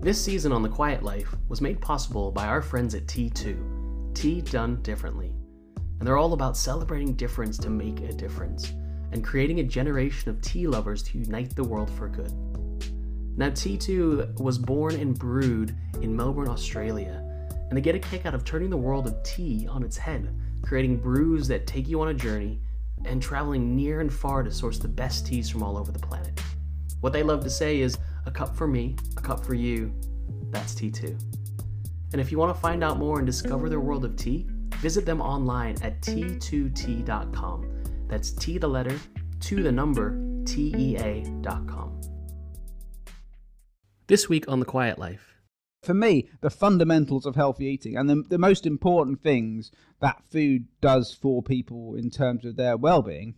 This season on The Quiet Life was made possible by our friends at T2, Tea Done Differently. And they're all about celebrating difference to make a difference and creating a generation of tea lovers to unite the world for good. Now, T2 was born and brewed in Melbourne, Australia, and they get a kick out of turning the world of tea on its head, creating brews that take you on a journey and traveling near and far to source the best teas from all over the planet. What they love to say is a cup for me, a cup for you, that's T2. And if you want to find out more and discover their world of tea, visit them online at T2tea.com. That's T the letter, two the number, T-E-A.com. This week on The Quiet Life. For me, the fundamentals of healthy eating and the, the most important things that food does for people in terms of their well-being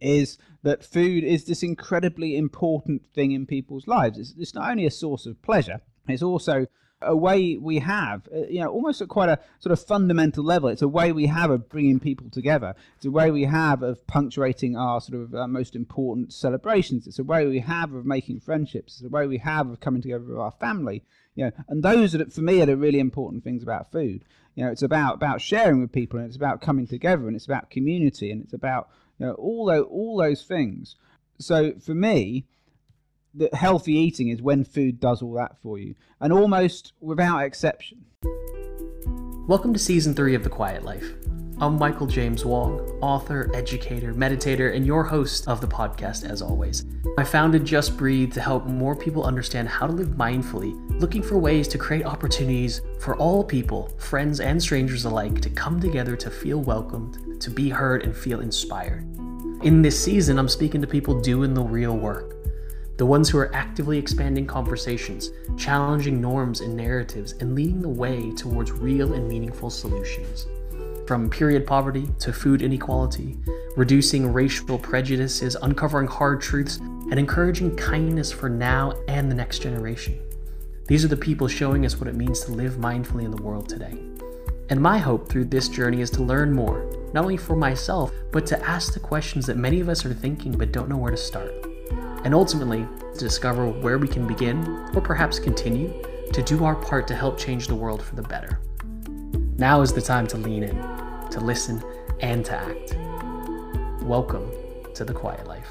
is that food is this incredibly important thing in people's lives. It's, it's not only a source of pleasure, it's also a way we have, uh, you know, almost at quite a sort of fundamental level. It's a way we have of bringing people together. It's a way we have of punctuating our sort of uh, most important celebrations. It's a way we have of making friendships. It's a way we have of coming together with our family. You know, and those are, for me, are the really important things about food. You know, it's about about sharing with people, and it's about coming together, and it's about community, and it's about you know all those all those things. So for me, that healthy eating is when food does all that for you, and almost without exception. Welcome to season three of The Quiet Life. I'm Michael James Wong, author, educator, meditator, and your host of the podcast as always. I founded Just Breathe to help more people understand how to live mindfully, looking for ways to create opportunities for all people, friends and strangers alike, to come together to feel welcomed, to be heard, and feel inspired. In this season, I'm speaking to people doing the real work the ones who are actively expanding conversations, challenging norms and narratives, and leading the way towards real and meaningful solutions. From period poverty to food inequality, reducing racial prejudices, uncovering hard truths, and encouraging kindness for now and the next generation. These are the people showing us what it means to live mindfully in the world today. And my hope through this journey is to learn more, not only for myself, but to ask the questions that many of us are thinking but don't know where to start and ultimately to discover where we can begin, or perhaps continue, to do our part to help change the world for the better. Now is the time to lean in, to listen, and to act. Welcome to The Quiet Life.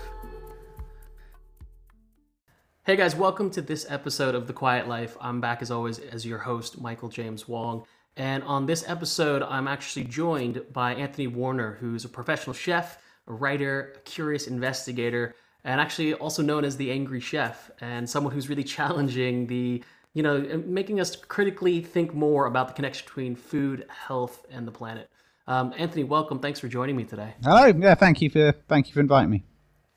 Hey guys, welcome to this episode of The Quiet Life. I'm back as always as your host, Michael James Wong. And on this episode, I'm actually joined by Anthony Warner, who's a professional chef, a writer, a curious investigator, and actually also known as the angry chef and someone who's really challenging the you know making us critically think more about the connection between food health and the planet. Um, anthony welcome. Thanks for joining me today. Hello yeah thank you for thank you for inviting me.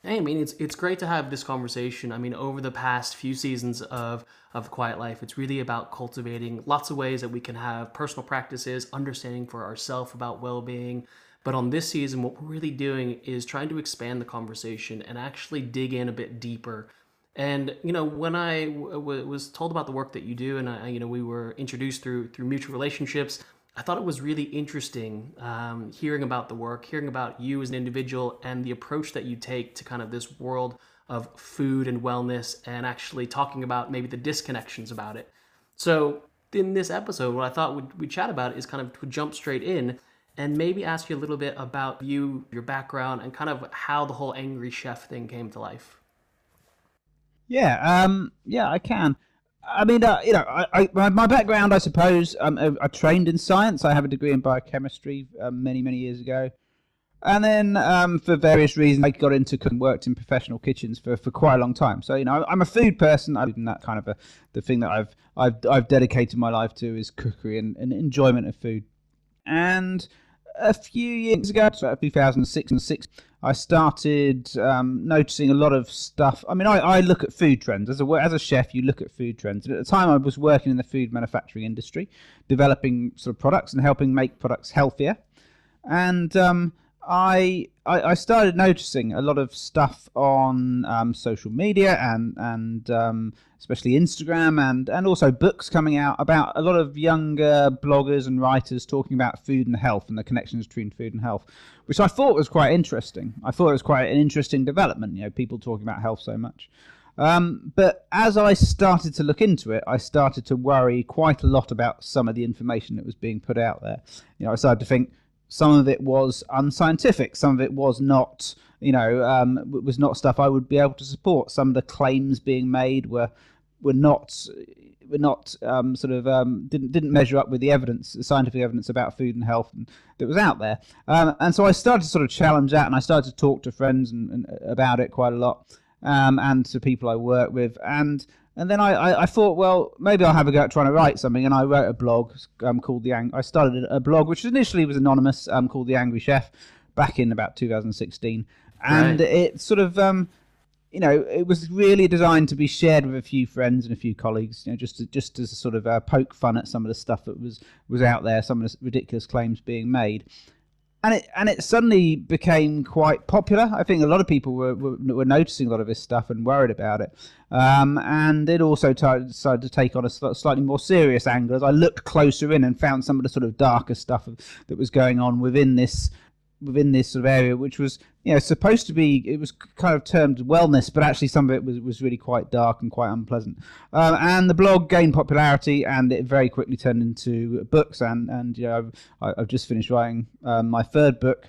Hey, I mean, it's it's great to have this conversation. I mean, over the past few seasons of of Quiet Life, it's really about cultivating lots of ways that we can have personal practices, understanding for ourselves about well being, but on this season, what we're really doing is trying to expand the conversation and actually dig in a bit deeper. And you know, when I was told about the work that you do, and I, you know, we were introduced through through mutual relationships, I thought it was really interesting um, hearing about the work, hearing about you as an individual, and the approach that you take to kind of this world of food and wellness, and actually talking about maybe the disconnections about it. So in this episode, what I thought we'd, we'd chat about is kind of to jump straight in and maybe ask you a little bit about you, your background, and kind of how the whole angry chef thing came to life. Yeah, um, yeah, I can. I mean, uh, you know, I, I, my background, I suppose, um, I, I, trained in science. I have a degree in biochemistry um, many, many years ago. And then, um, for various reasons, I got into and worked in professional kitchens for, for quite a long time. So, you know, I'm a food person. I am that kind of a, the thing that I've, I've, I've dedicated my life to is cookery and, and enjoyment of food. And a few years ago, so 2006 and six, I started um, noticing a lot of stuff. I mean, I, I look at food trends as a as a chef. You look at food trends, and at the time, I was working in the food manufacturing industry, developing sort of products and helping make products healthier. And um, I, I, started noticing a lot of stuff on um, social media and and um, especially Instagram and and also books coming out about a lot of younger bloggers and writers talking about food and health and the connections between food and health, which I thought was quite interesting. I thought it was quite an interesting development. You know, people talking about health so much. Um, but as I started to look into it, I started to worry quite a lot about some of the information that was being put out there. You know, I started to think some of it was unscientific, some of it was not, you know, um, was not stuff I would be able to support. Some of the claims being made were were not were not um, sort of um, didn't didn't measure up with the evidence, the scientific evidence about food and health and, that was out there. Um, and so I started to sort of challenge that, and I started to talk to friends and, and about it quite a lot, um, and to people I work with, and and then I, I, I, thought, well, maybe I'll have a go at trying to write something, and I wrote a blog um, called the. Ang- I started a blog which initially was anonymous, um, called the Angry Chef, back in about 2016, and right. it sort of um, you know, it was really designed to be shared with a few friends and a few colleagues, you know, just to, just as a sort of uh, poke fun at some of the stuff that was was out there, some of the ridiculous claims being made, and it and it suddenly became quite popular. I think a lot of people were were, were noticing a lot of this stuff and worried about it, um, and it also t- decided to take on a slightly more serious angle as I looked closer in and found some of the sort of darker stuff that was going on within this within this sort of area, which was you know supposed to be it was kind of termed wellness, but actually some of it was was really quite dark and quite unpleasant. Um, and the blog gained popularity, and it very quickly turned into books. And and you know I've, I've just finished writing um, my third book.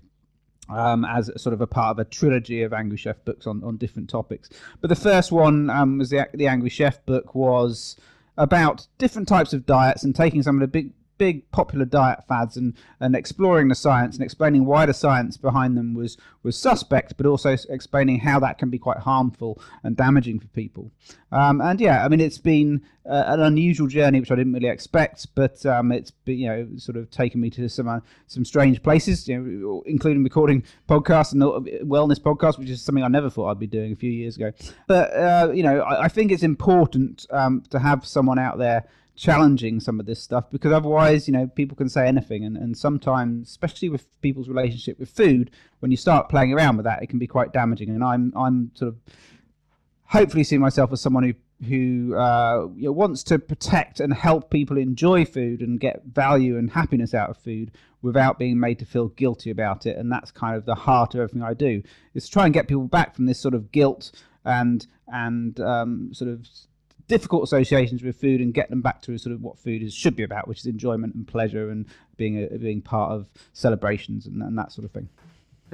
Um, as sort of a part of a trilogy of Angry Chef books on, on different topics, but the first one um, was the the Angry Chef book was about different types of diets and taking some of the big big popular diet fads and, and exploring the science and explaining why the science behind them was, was suspect, but also explaining how that can be quite harmful and damaging for people. Um, and yeah, I mean, it's been uh, an unusual journey, which I didn't really expect, but um, it's been, you know sort of taken me to some uh, some strange places, you know, including recording podcasts and wellness podcasts, which is something I never thought I'd be doing a few years ago. But uh, you know, I, I, think it's important um, to have someone out there challenging some of this stuff because otherwise, you know, people can say anything. And, and sometimes, especially with people's relationship with food, when you start playing around with that, it can be quite damaging. And I'm, I'm sort of hopefully seeing myself as someone who who uh, you know, wants to protect and help people enjoy food and get value and happiness out of food without being made to feel guilty about it. And that's kind of the heart of everything I do is try and get people back from this sort of guilt and and um, sort of difficult associations with food and get them back to sort of what food is should be about, which is enjoyment and pleasure and being a, being part of celebrations and, and that sort of thing.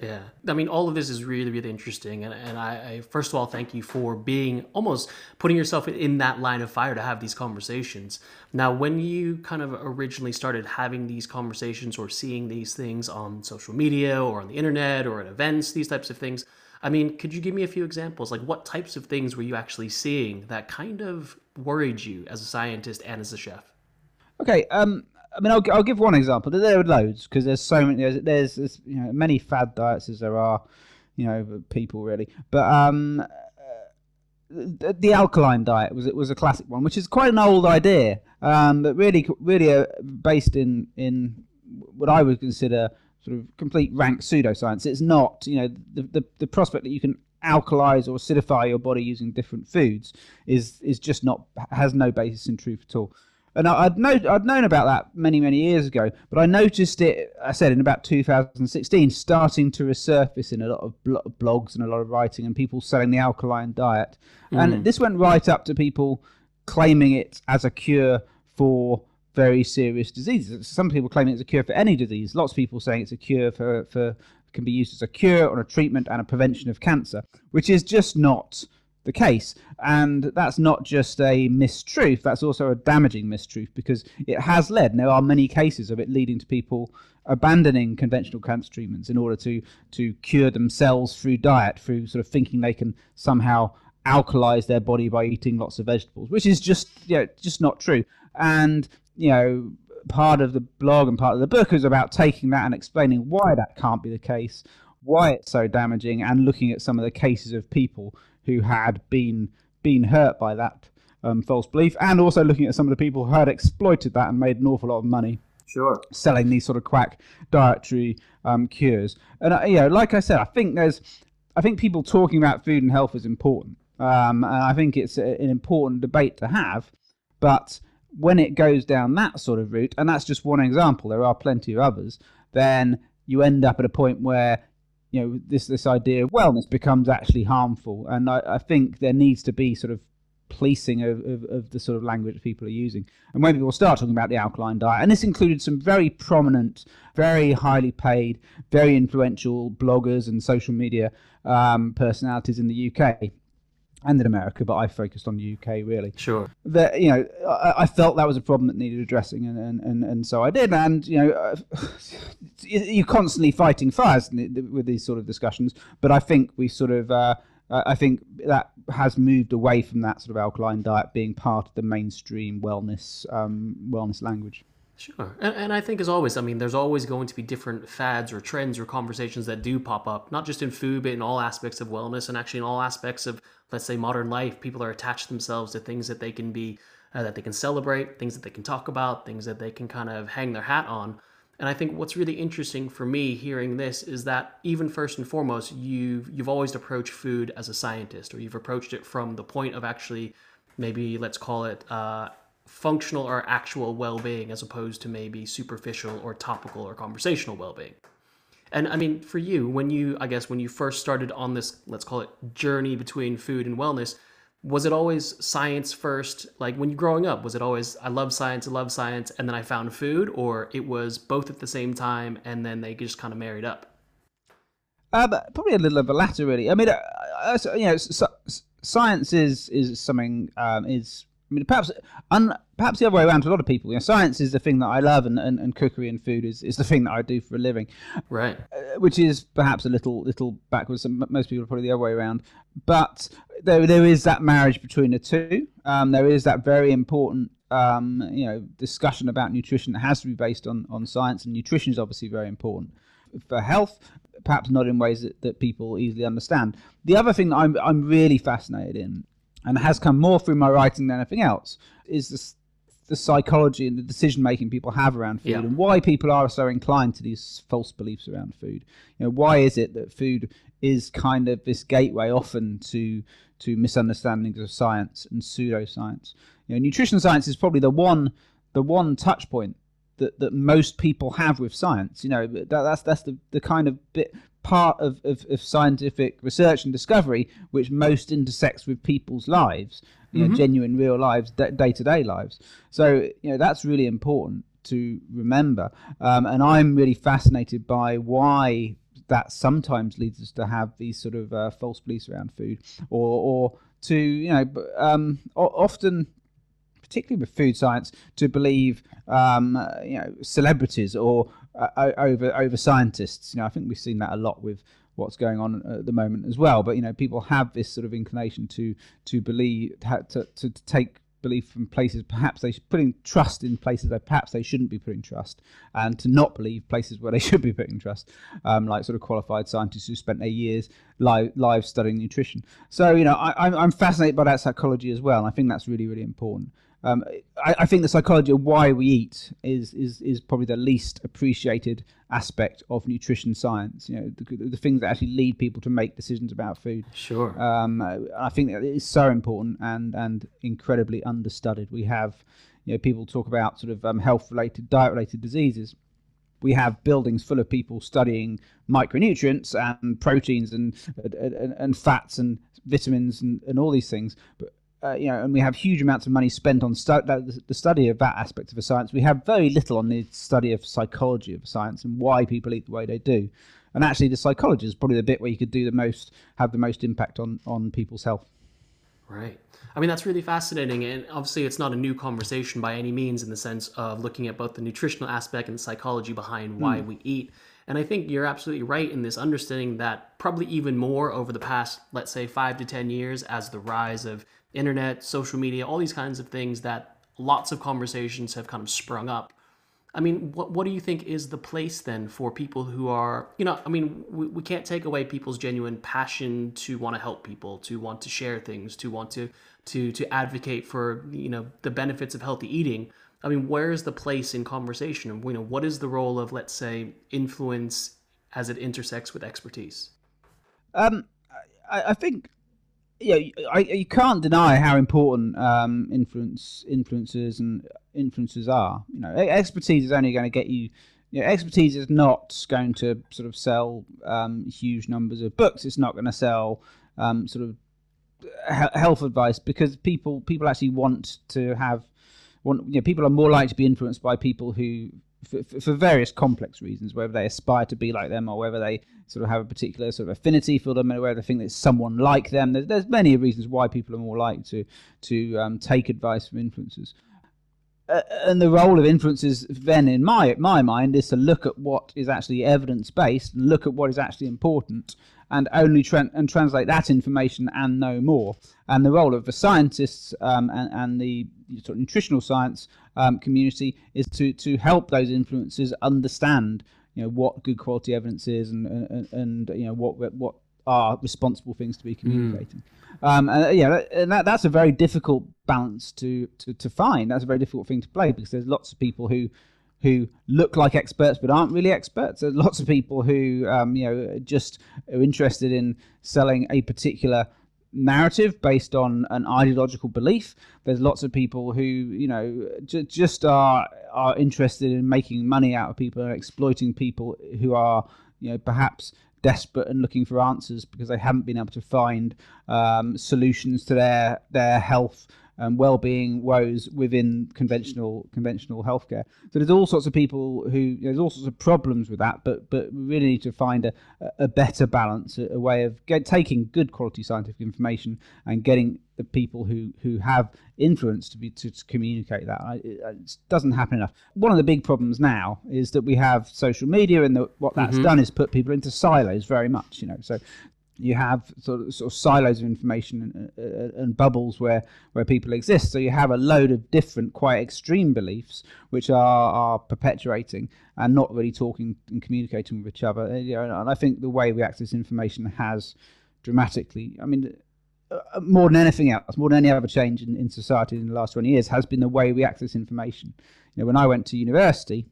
Yeah, I mean, all of this is really, really interesting, and and I, I, first of all thank you for being almost putting yourself in that line of fire to have these conversations. Now, when you kind of originally started having these conversations or seeing these things on social media or on the internet or at events, these types of things, I mean, could you give me a few examples? Like, what types of things were you actually seeing that kind of worried you as a scientist and as a chef? Okay, um, I mean, I'll, I'll give one example. There are loads because there's so many. There's, there's, you know many fad diets as there are, you know, people really. But um, the, the alkaline diet was it was a classic one, which is quite an old idea, um, but really really uh, based in in what I would consider sort of complete rank pseudoscience. It's not, you know, the, the, the prospect that you can alkalize or acidify your body using different foods is is just not has no basis in truth at all. And I, would know, I'd known about that many many years ago, but I noticed it. I said in about 2016, starting to resurface in a lot of blogs and a lot of writing, and people selling the alkaline diet. Mm. And this went right up to people claiming it as a cure for very serious diseases. Some people claiming it's a cure for any disease. Lots of people saying it's a cure for, for can be used as a cure or a treatment and a prevention of cancer, which is just not the case. And that's not just a mistruth, that's also a damaging mistruth because it has led, and there are many cases of it leading to people abandoning conventional cancer treatments in order to, to cure themselves through diet, through sort of thinking they can somehow alkalize their body by eating lots of vegetables, which is just you know, just not true. And you know, part of the blog and part of the book is about taking that and explaining why that can't be the case, why it's so damaging, and looking at some of the cases of people who had been been hurt by that um, false belief, and also looking at some of the people who had exploited that and made an awful lot of money. Sure. Selling these sort of quack dietary um, cures, and uh, you know, like I said, I think there's, I think people talking about food and health is important, um, and I think it's a, an important debate to have, but when it goes down that sort of route, and that's just one example, there are plenty of others, then you end up at a point where you know this this idea of wellness becomes actually harmful, and I, I think there needs to be sort of policing of, of, of, the sort of language people are using. And when people start talking about the alkaline diet, and this included some very prominent, very highly paid, very influential bloggers and social media um, personalities in the UK and in America, but I focused on the UK really. Sure. That you know, I, I, felt that was a problem that needed addressing, and, and, and, and so I did. And you know, uh, you're constantly fighting fires with these sort of discussions, but I think we sort of. Uh, I think that has moved away from that sort of alkaline diet being part of the mainstream wellness um, wellness language. Sure. And, and I think, as always, I mean, there's always going to be different fads or trends or conversations that do pop up, not just in food, but in all aspects of wellness and actually in all aspects of, let's say, modern life. People are attached themselves to things that they can be, uh, that they can celebrate, things that they can talk about, things that they can kind of hang their hat on. And I think what's really interesting for me hearing this is that even first and foremost, you've you've always approached food as a scientist, or you've approached it from the point of actually, maybe let's call it uh, functional or actual well-being, as opposed to maybe superficial or topical or conversational well-being. And I mean, for you, when you I guess when you first started on this, let's call it journey between food and wellness, was it always science first? Like when you growing up was it always i love science i love science and then i found food or it was both at the same time and then they just kind of married up? Uh, probably a little of the latter really. I mean uh, uh, you know science is is something um, is I mean, perhaps un, perhaps the other way around to a lot of people. You know, science is the thing that I love, and, and, and cookery and food is, is the thing that I do for a living. Right. Uh, which is perhaps a little little backwards. Most people are probably the other way around. But there there is that marriage between the two. Um, there is that very important um, you know discussion about nutrition that has to be based on on science, and nutrition is obviously very important for health. Perhaps not in ways that, that people easily understand. The other thing that I'm I'm really fascinated in and has come more through my writing than anything else, is the, the psychology and the decision making people have around food yeah. and why people are so inclined to these false beliefs around food. You know, why is it that food is kind of this gateway often to to misunderstandings of science and pseudoscience? You know, nutrition science is probably the one the one touch point that, that most people have with science. You know, that, that's that's the, the kind of bit part of, of, of, scientific research and discovery which most intersects with people's lives, you mm-hmm. know, genuine real lives, day to day lives. So, you know, that's really important to remember. Um, and I'm really fascinated by why that sometimes leads us to have these sort of uh, false beliefs around food or, or to, you know, um, often particularly with food science, to believe um, you know celebrities or uh, over over scientists. You know, I think we've seen that a lot with what's going on at the moment as well. But you know, people have this sort of inclination to to believe to to, to take belief from places perhaps they should putting trust in places that perhaps they shouldn't be putting trust and to not believe places where they should be putting trust um, like sort of qualified scientists who spent their years live, live studying nutrition so you know I, I'm fascinated by that psychology as well and I think that's really really important um, I, I, think the psychology of why we eat is, is is probably the least appreciated aspect of nutrition science. You know, the, the things that actually lead people to make decisions about food. Sure. Um, I think that is so important and and incredibly understudied. We have, you know, people talk about sort of um, health-related, diet-related diseases we have buildings full of people studying micronutrients and proteins and and, and fats and vitamins and, and all these things. But uh, you know, and we have huge amounts of money spent on stu- the study of that aspect of a science. We have very little on the study of psychology of science and why people eat the way they do. And actually, the psychology is probably the bit where you could do the most, have the most impact on on people's health. Right. I mean, that's really fascinating. And obviously, it's not a new conversation by any means in the sense of looking at both the nutritional aspect and the psychology behind why mm. we eat. And I think you're absolutely right in this understanding that probably even more over the past, let's say, five to 10 years, as the rise of internet, social media, all these kinds of things that lots of conversations have kind of sprung up. I mean, what, what do you think is the place then for people who are, you know, I mean, we, we can't take away people's genuine passion to want to help people, to want to share things, to want to, to, to advocate for, you know, the benefits of healthy eating. I mean, where is the place in conversation? You know, what is the role of, let's say, influence as it intersects with expertise? Um, I, I think yeah, I, you can't deny how important um, influence influencers and influencers are. You know, expertise is only going to get you you know, expertise is not going to sort of sell um, huge numbers of books. It's not going to sell um, sort of health advice because people people actually want to have want you know people are more likely to be influenced by people who for, for, various complex reasons, whether they aspire to be like them or whether they sort of have a particular sort of affinity for them, or whether they think that someone like them. There's, there's many reasons why people are more likely to to um, take advice from influencers. Uh, and the role of influencers then in my my mind is to look at what is actually evidence based and look at what is actually important and only tra- and translate that information and no more and the role of the scientists um, and, and the sort of nutritional science um, community is to to help those influencers understand you know what good quality evidence is and and, and you know what what are responsible things to be hmm. communicating. Mm. Um, and yeah, and that, that's a very difficult balance to, to, to find. That's a very difficult thing to play because there's lots of people who who look like experts but aren't really experts. There's lots of people who um, you know just are interested in selling a particular narrative based on an ideological belief. There's lots of people who you know j- just are are interested in making money out of people exploiting people who are you know perhaps desperate and looking for answers because they haven't been able to find um, solutions to their their health and well-being woes within conventional conventional healthcare. So there's all sorts of people who there's all sorts of problems with that, but but we really need to find a, a better balance, a, a way of get, taking good quality scientific information and getting the people who who have influence to be to, to communicate that. I, it, it, doesn't happen enough. One of the big problems now is that we have social media, and the, what that's mm-hmm. done is put people into silos very much. You know, so you have sort of, sort of silos of information and, uh, and, bubbles where, where people exist. So you have a load of different, quite extreme beliefs which are, are perpetuating and not really talking and communicating with each other. Uh, you know, and I think the way we access information has dramatically, I mean, uh, more than anything else, more than any other change in, in society in the last 20 years, has been the way we access information. You know, when I went to university,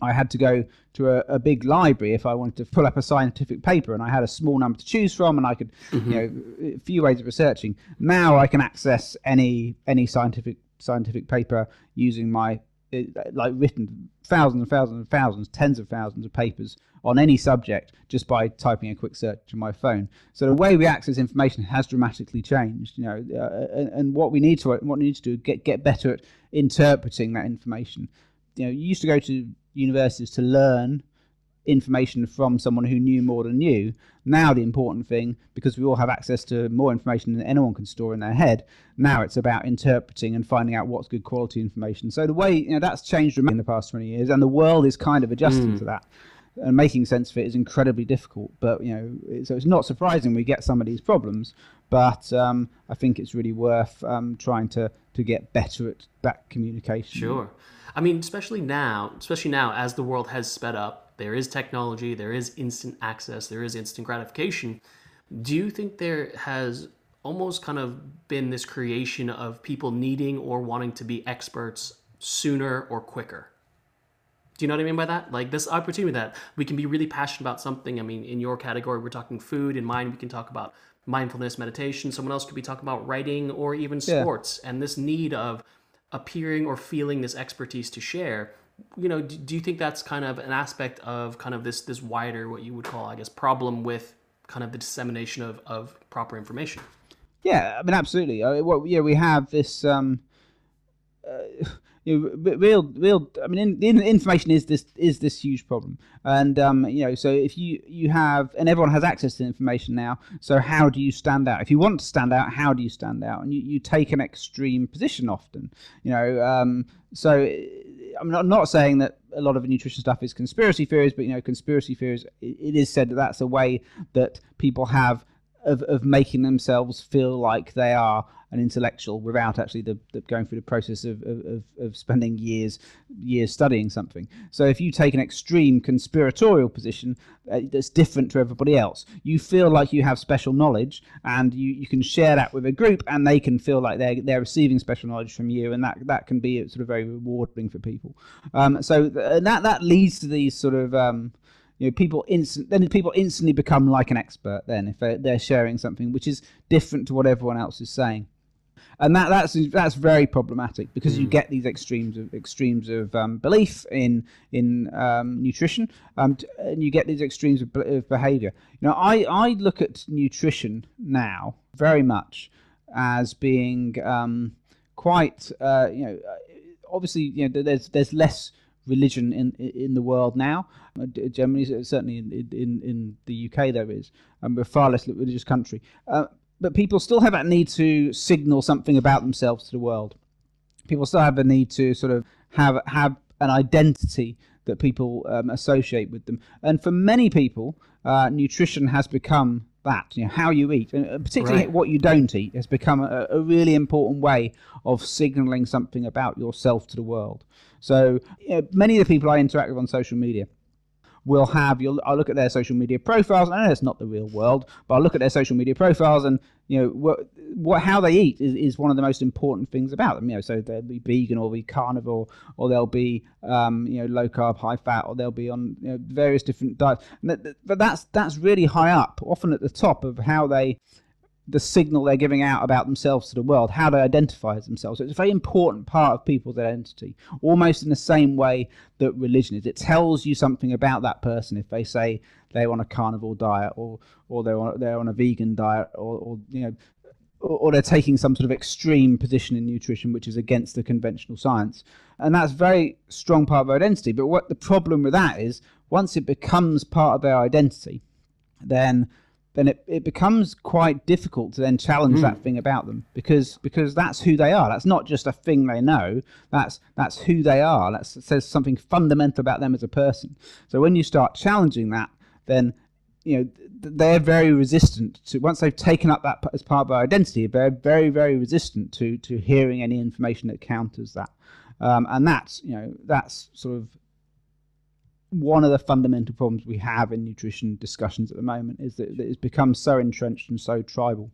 I had to go to a, a, big library if I wanted to pull up a scientific paper, and I had a small number to choose from, and I could, mm-hmm. you know, a few ways of researching. Now I can access any any scientific scientific paper using my like written thousands and thousands and thousands, tens of thousands of papers on any subject just by typing a quick search on my phone. So the way we access information has dramatically changed. You know, uh, and, and, what we need to what we need to do get get better at interpreting that information. You know, you used to go to universities to learn information from someone who knew more than you. Now, the important thing, because we all have access to more information than anyone can store in their head, now it's about interpreting and finding out what's good quality information. So the way you know that's changed in the past twenty years, and the world is kind of adjusting mm. to that. And making sense of it is incredibly difficult. But you know, so it's not surprising we get some of these problems. But um, I think it's really worth um, trying to to get better at that communication. Sure. I mean, especially now, especially now as the world has sped up, there is technology, there is instant access, there is instant gratification. Do you think there has almost kind of been this creation of people needing or wanting to be experts sooner or quicker? Do you know what I mean by that? Like this opportunity that we can be really passionate about something. I mean, in your category, we're talking food. In mine, we can talk about mindfulness, meditation. Someone else could be talking about writing or even sports. Yeah. And this need of appearing or feeling this expertise to share you know do, you think that's kind of an aspect of kind of this this wider what you would call i guess problem with kind of the dissemination of, of proper information? Yeah i mean absolutely. Uh, well, yeah we have this um uh, you know, real, real. I mean, in, information is this is this huge problem, and um, you know, so if you you have, and everyone has access to information now. So how do you stand out? If you want to stand out, how do you stand out? And you, you take an extreme position often. You know, um, so I'm not, I'm not saying that a lot of nutrition stuff is conspiracy theories, but you know, conspiracy theories. It, it is said that that's a way that people have of, of making themselves feel like they are an intellectual without actually the, the going through the process of, of, of spending years years studying something. So if you take an extreme conspiratorial position uh, that's different to everybody else, you feel like you have special knowledge and you, you can share that with a group and they can feel like they're, they're receiving special knowledge from you and that, that can be sort of very rewarding for people. Um, so th- that, that leads to these sort of um, you know people instant then people instantly become like an expert then if they're, they're sharing something which is different to what everyone else is saying and that that's that's very problematic because mm. you get these extremes of extremes of um, belief in in um, nutrition, um, and you get these extremes of, of behaviour. You know, I I look at nutrition now very much as being um, quite uh, you know obviously you know there's there's less religion in in the world now. Uh, Germany, certainly in, in, in the UK, there is. Um, we're a far less religious country. Uh, but people still have that need to signal something about themselves to the world. People still have a need to sort of have have an identity that people um, associate with them. And for many people, uh, nutrition has become that. You know, how you eat, and uh, particularly right. what you don't eat, has become a, a really important way of signalling something about yourself to the world. So you know, many of the people I interact with on social media will have you'll I'll look at their social media profiles. I know it's not the real world, but I'll look at their social media profiles and you know what what how they eat is, is one of the most important things about them. You know, so they'll be vegan or be carnivore or they'll be um, you know low carb, high fat, or they'll be on you know, various different diets. But that's that's really high up, often at the top of how they the signal they're giving out about themselves to the world, how they identify as themselves. So it's a very important part of people's identity, almost in the same way that religion is. It tells you something about that person if they say they're on a carnivore diet or or they're on, they're on a vegan diet or, or you know or, they're taking some sort of extreme position in nutrition which is against the conventional science. And that's a very strong part of identity. But what the problem with that is once it becomes part of their identity, then then it, it becomes quite difficult to then challenge mm. that thing about them because because that's who they are. That's not just a thing they know. That's that's who they are. That says something fundamental about them as a person. So when you start challenging that, then you know they're very resistant to once they've taken up that as part of their identity. They're very very resistant to to hearing any information that counters that. Um, and that's you know that's sort of one of the fundamental problems we have in nutrition discussions at the moment is that it's become so entrenched and so tribal.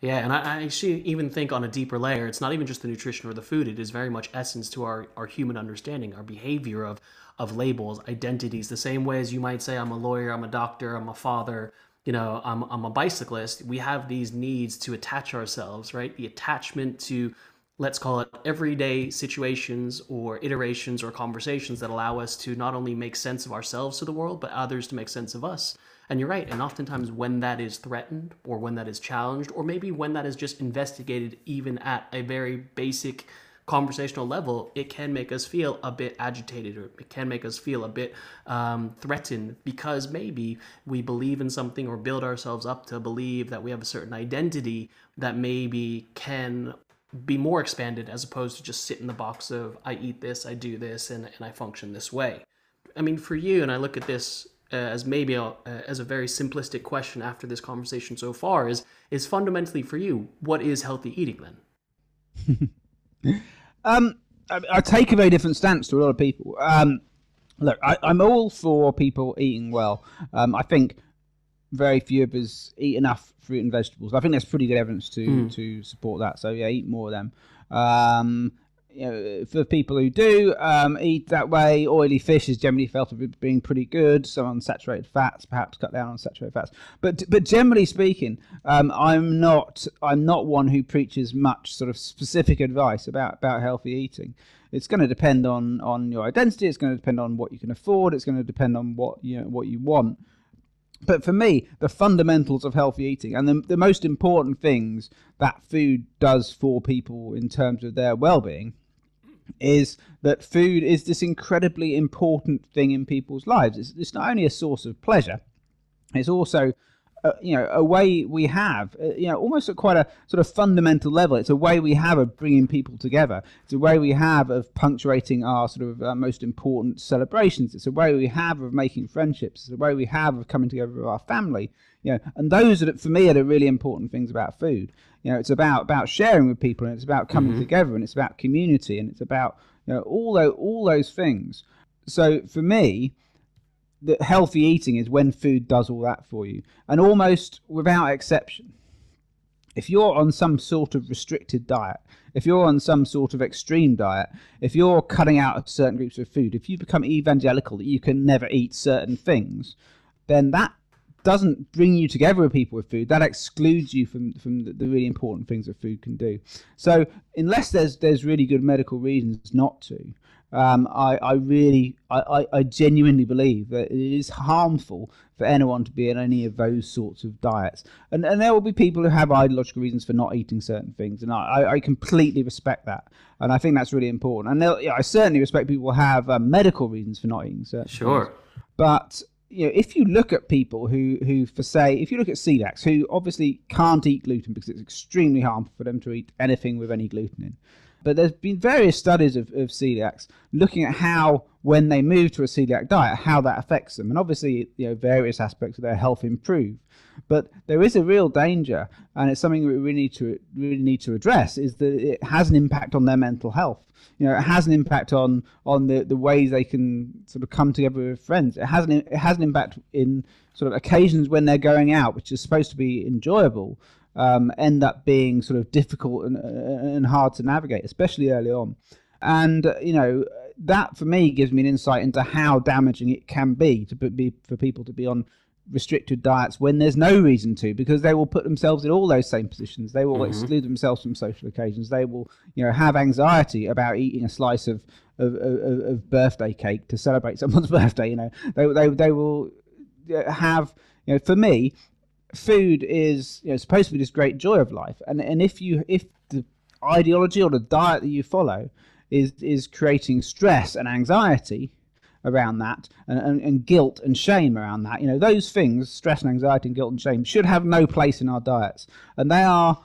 Yeah, and I, actually even think on a deeper layer, it's not even just the nutrition or the food. It is very much essence to our, our human understanding, our behavior of of labels, identities. The same way as you might say, I'm a lawyer, I'm a doctor, I'm a father, you know, I'm, I'm a bicyclist. We have these needs to attach ourselves, right? The attachment to let's call it everyday situations or iterations or conversations that allow us to not only make sense of ourselves to the world, but others to make sense of us. And you're right. And oftentimes, when that is threatened or when that is challenged, or maybe when that is just investigated, even at a very basic conversational level, it can make us feel a bit agitated or it can make us feel a bit um, threatened because maybe we believe in something or build ourselves up to believe that we have a certain identity that maybe can be more expanded as opposed to just sit in the box of I eat this, I do this, and, and I function this way. I mean, for you, and I look at this uh, as maybe a, uh, as a very simplistic question after this conversation so far is is fundamentally for you, what is healthy eating then? um, I, I, take a very different stance to a lot of people. Um, look, I, am all for people eating well. Um, I think very few of us eat enough fruit and vegetables. I think there's pretty good evidence to mm. to support that. So yeah, eat more of them. Um, you know, for people who do um, eat that way, oily fish is generally felt as being pretty good. Some unsaturated fats, perhaps cut down on saturated fats. But but generally speaking, um, I'm not I'm not one who preaches much sort of specific advice about about healthy eating. It's going to depend on on your identity. It's going to depend on what you can afford. It's going to depend on what you know what you want but for me, the fundamentals of healthy eating and the, the most important things that food does for people in terms of their well being is that food is this incredibly important thing in people's lives. It's, it's not only a source of pleasure, it's also uh, you know, a way we have, uh, you know, almost at quite a sort of fundamental level. It's a way we have of bringing people together. It's a way we have of punctuating our sort of uh, most important celebrations. It's a way we have of making friendships. It's a way we have of coming together with our family. You know, and those are, for me, are the really important things about food. You know, it's about about sharing with people, and it's about coming mm-hmm. together, and it's about community, and it's about you know all those all those things. So for me, that healthy eating is when food does all that for you. And almost without exception, if you're on some sort of restricted diet, if you're on some sort of extreme diet, if you're cutting out certain groups of food, if you become evangelical that you can never eat certain things, then that doesn't bring you together with people with food. That excludes you from from the, the really important things that food can do. So unless there's there's really good medical reasons not to, um, I, I really, I, I genuinely believe that it is harmful for anyone to be in any of those sorts of diets. And, and there will be people who have ideological reasons for not eating certain things, and I, I completely respect that. And I think that's really important. And yeah, I certainly respect people who have um, medical reasons for not eating certain sure. things. But you know, if you look at people who, who, for say, if you look at celiacs, who obviously can't eat gluten because it's extremely harmful for them to eat anything with any gluten in, but there's been various studies of, of celiacs looking at how, when they move to a celiac diet, how that affects them. And obviously, you know, various aspects of their health improve. But there is a real danger, and it's something we really need to really need to address, is that it has an impact on their mental health. You know, it has an impact on on the, the ways they can sort of come together with friends. It has an it has an impact in sort of occasions when they're going out, which is supposed to be enjoyable, um, end up being sort of difficult and, and hard to navigate, especially early on. And uh, you know that for me gives me an insight into how damaging it can be to be for people to be on restricted diets when there's no reason to because they will put themselves in all those same positions they will mm-hmm. exclude themselves from social occasions they will you know have anxiety about eating a slice of of, of, of birthday cake to celebrate someone's birthday you know they, they, they will uh, have you know for me food is you know supposed to be this great joy of life, and and if you if the ideology or the diet that you follow is is creating stress and anxiety around that and, and, and, guilt and shame around that you know those things stress and anxiety and guilt and shame should have no place in our diets. And they are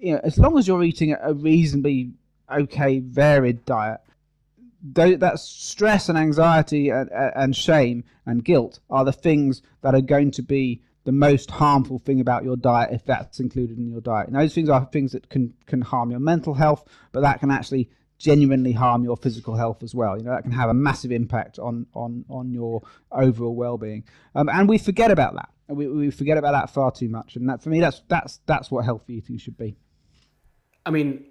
you know as long as you're eating a reasonably okay varied diet that stress and anxiety and, and shame and guilt are the things that are going to be the most harmful thing about your diet if that's included in your diet. And those things are things that can can harm your mental health, but that can actually genuinely harm your physical health as well. You know that can have a massive impact on on on your overall well-being. Um, and we forget about that. We, we forget about that far too much. And that for me, that's that's that's what healthy eating should be. I mean,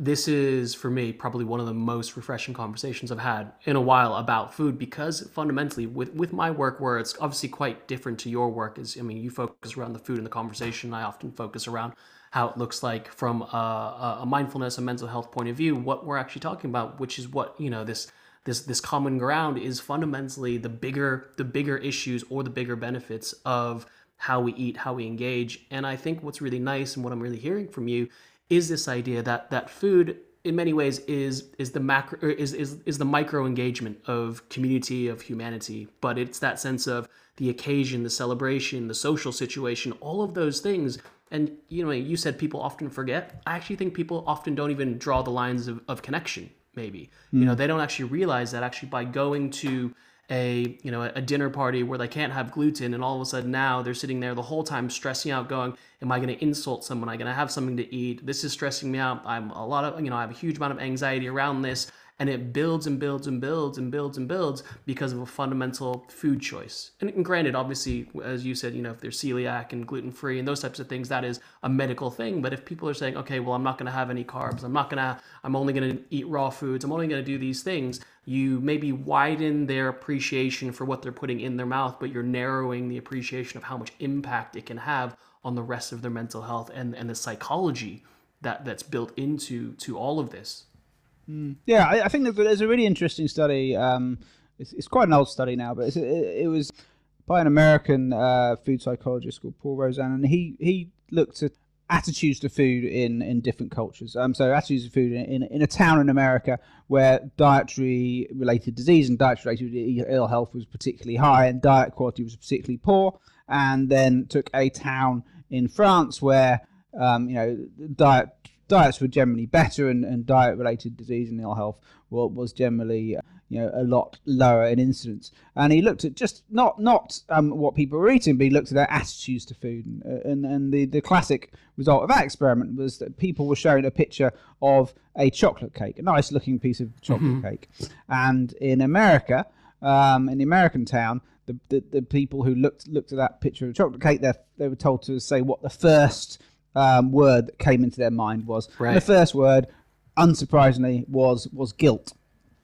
this is for me probably one of the most refreshing conversations I've had in a while about food because fundamentally with with my work where it's obviously quite different to your work is I mean you focus around the food and the conversation. I often focus around how it looks like from a, a mindfulness and mental health point of view what we're actually talking about which is what you know this this this common ground is fundamentally the bigger the bigger issues or the bigger benefits of how we eat how we engage. And I think what's really nice and what I'm really hearing from you is this idea that that food in many ways is is the macro is, is is the micro engagement of community of humanity but it's that sense of the occasion the celebration the social situation all of those things and you know you said people often forget i actually think people often don't even draw the lines of, of connection maybe mm. you know hmm. they don't actually realize that actually by going to a you know a dinner party where they can't have gluten and all of a sudden now they're sitting there the whole time stressing out going am i going to insult someone? Am i going to have something to eat? This is stressing me out. I'm a lot of you know i have a huge amount of anxiety around this and it builds and builds and builds and builds and builds because of a fundamental food choice. And, granted, obviously, as you said, you know, if they're celiac and gluten free and those types of things, that is a medical thing. But if people are saying, okay, well, I'm not going to have any carbs, I'm not going to, I'm only going to eat raw foods, I'm only going to do these things, you maybe widen their appreciation for what they're putting in their mouth, but you're narrowing the appreciation of how much impact it can have on the rest of their mental health and, and the psychology that, that's built into to all of this. Mm. Yeah, I, I, think there's a really interesting study. Um, it's, it's, quite an old study now, but it, it, was by an American uh, food psychologist called Paul Rozin, and he he looked at attitudes to food in, in different cultures. Um, so attitudes to food in, in, in, a town in America where dietary related disease and dietary related ill health was particularly high and diet quality was particularly poor. And then took a town in France where um, you know diet diets were generally better and, and diet related disease and ill health was generally you know a lot lower in incidence and he looked at just not not um, what people were eating but he looked at their attitudes to food and uh, and, and the, the classic result of that experiment was that people were shown a picture of a chocolate cake a nice looking piece of chocolate mm-hmm. cake and in america um, in the american town the, the, the people who looked looked at that picture of chocolate cake they were told to say what the first um, word that came into their mind was. Right. the first word, unsurprisingly, was was guilt.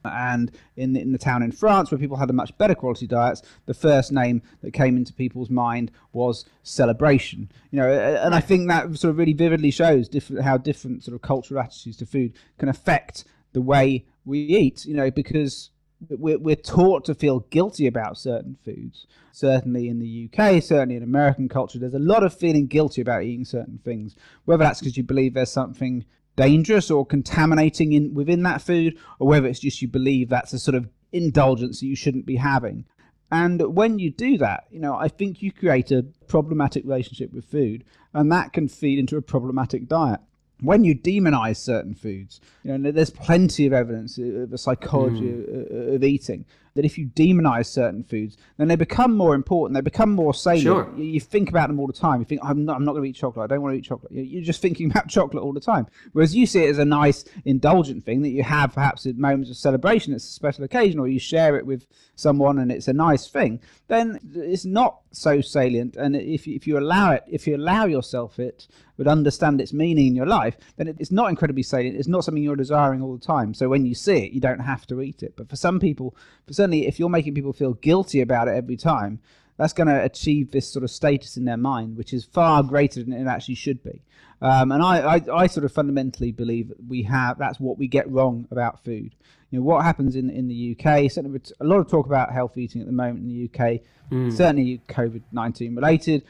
And in the, in the town in France where people had a much better quality diets, the first name that came into people's mind was celebration. You know, and I think that sort of really vividly shows different, how different sort of cultural attitudes to food can affect the way we eat. You know, because we're, we're taught to feel guilty about certain foods. Certainly in the UK, certainly in American culture, there's a lot of feeling guilty about eating certain things. Whether that's because you believe there's something dangerous or contaminating in within that food, or whether it's just you believe that's a sort of indulgence that you shouldn't be having. And when you do that, you know, I think you create a problematic relationship with food, and that can feed into a problematic diet when you demonize certain foods, you know, there's plenty of evidence of the psychology mm. of, eating that if you demonize certain foods, then they become more important. They become more salient. Sure. You, you, think about them all the time. You think, I'm not, I'm not going to eat chocolate. I don't want to eat chocolate. You're just thinking about chocolate all the time. Whereas you see it as a nice, indulgent thing that you have perhaps at moments of celebration. It's a special occasion, or you share it with someone and it's a nice thing. Then it's not so salient. And if if you allow it, if you allow yourself it, but understand its meaning in your life, then it's not incredibly salient. It's not something you're desiring all the time. So when you see it, you don't have to eat it. But for some people, for certainly if you're making people feel guilty about it every time, that's going to achieve this sort of status in their mind, which is far greater than it actually should be. Um, and I, I, I, sort of fundamentally believe that we have that's what we get wrong about food. You know what happens in in the UK. Certainly, a lot of talk about health eating at the moment in the UK. Mm. Certainly, COVID nineteen related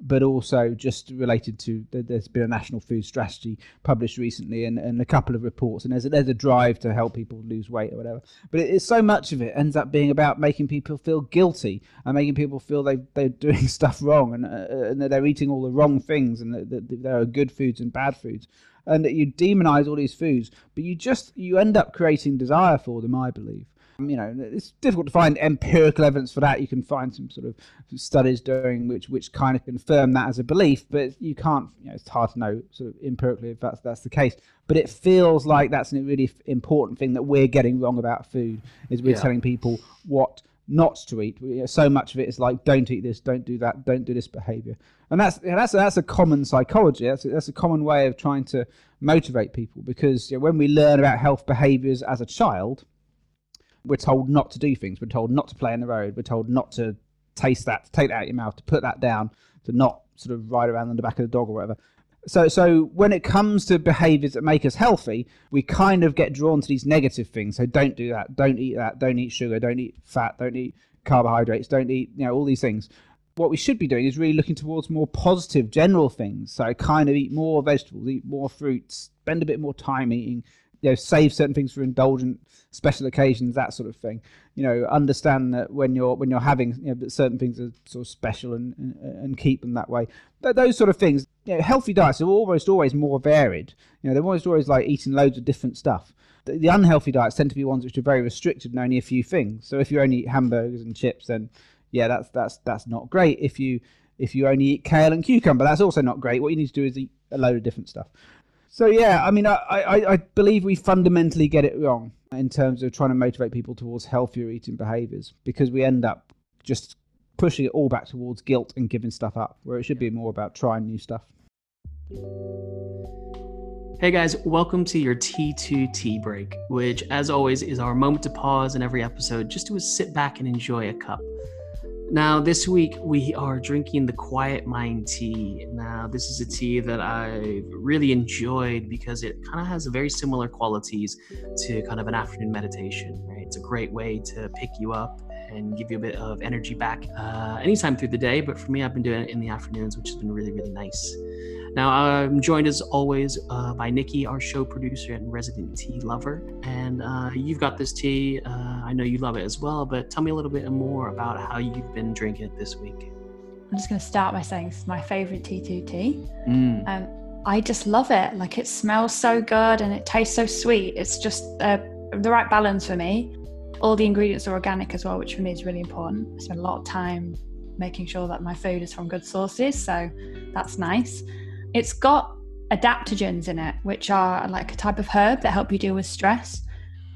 but also just related to there's been a national food strategy published recently and, and a couple of reports and there's a, there's a drive to help people lose weight or whatever. But it's so much of it ends up being about making people feel guilty and making people feel they, they're doing stuff wrong and, uh, and that they're eating all the wrong things and that, that there are good foods and bad foods and that you demonize all these foods but you just you end up creating desire for them i believe you know, it's difficult to find empirical evidence for that. You can find some sort of studies doing which which kind of confirm that as a belief, but you can't. You know, it's hard to know sort of empirically if that's that's the case. But it feels like that's a really important thing that we're getting wrong about food is we're yeah. telling people what not to eat. So much of it is like don't eat this, don't do that, don't do this behavior, and that's that's that's a common psychology. That's a, that's a common way of trying to motivate people because you know, when we learn about health behaviors as a child we're told not to do things. We're told not to play in the road. We're told not to taste that, to take that out of your mouth, to put that down, to not sort of ride around on the back of the dog or whatever. So, so when it comes to behaviors that make us healthy, we kind of get drawn to these negative things. So don't do that. Don't eat that. Don't eat sugar. Don't eat fat. Don't eat carbohydrates. Don't eat, you know, all these things. What we should be doing is really looking towards more positive, general things. So kind of eat more vegetables, eat more fruits, spend a bit more time eating you know save certain things for indulgent special occasions that sort of thing. You know understand that when you're when you're having you know certain things are sort of special and and, and keep them that way. But those sort of things you know healthy diets are almost always more varied. You know they're almost always like eating loads of different stuff. The, the unhealthy diets tend to be ones which are very restricted and only a few things. So if you only eat hamburgers and chips then yeah that's that's that's not great. If you if you only eat kale and cucumber that's also not great. What you need to do is eat a load of different stuff so yeah, I mean, I, I, I believe we fundamentally get it wrong in terms of trying to motivate people towards healthier eating behaviors because we end up just pushing it all back towards guilt and giving stuff up, where it should be more about trying new stuff. Hey guys, welcome to your T2 tea break, which, as always, is our moment to pause in every episode just to sit back and enjoy a cup. Now, this week we are drinking the Quiet Mind tea. Now, this is a tea that I really enjoyed because it kind of has very similar qualities to kind of an afternoon meditation, right? It's a great way to pick you up and give you a bit of energy back uh, anytime through the day. But for me, I've been doing it in the afternoons, which has been really, really nice. Now, I'm joined as always uh, by Nikki, our show producer and resident tea lover. And uh, you've got this tea. Uh, I know you love it as well, but tell me a little bit more about how you've been drinking it this week. I'm just going to start by saying it's my favorite T2 tea. Mm. Um, I just love it. Like it smells so good and it tastes so sweet. It's just uh, the right balance for me. All the ingredients are organic as well, which for me is really important. I spend a lot of time making sure that my food is from good sources, so that's nice. It's got adaptogens in it, which are like a type of herb that help you deal with stress.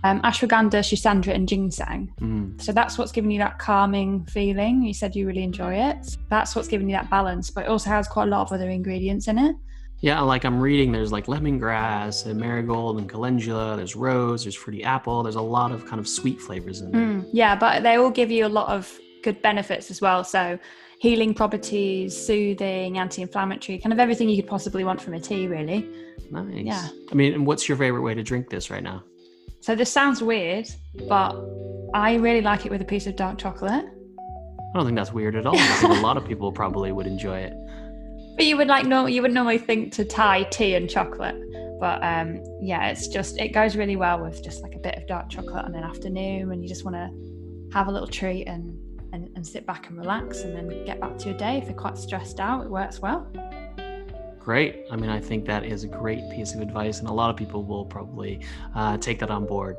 Um, ashwagandha, schisandra, and ginseng. Mm. So that's what's giving you that calming feeling. You said you really enjoy it. That's what's giving you that balance, but it also has quite a lot of other ingredients in it. Yeah, like I'm reading, there's like lemongrass and marigold and calendula. There's rose. There's fruity apple. There's a lot of kind of sweet flavors in there. Mm, yeah, but they all give you a lot of good benefits as well. So healing properties, soothing, anti-inflammatory, kind of everything you could possibly want from a tea, really. Nice. Yeah. I mean, and what's your favorite way to drink this right now? So this sounds weird, but I really like it with a piece of dark chocolate. I don't think that's weird at all. I think a lot of people probably would enjoy it. But you would like no, you would normally think to tie tea and chocolate. But um, yeah, it's just it goes really well with just like a bit of dark chocolate on an afternoon when you just want to have a little treat and, and sit back and relax and then get back to your day. If you're quite stressed out, it works well. Great. I mean, I think that is a great piece of advice, and a lot of people will probably uh, take that on board.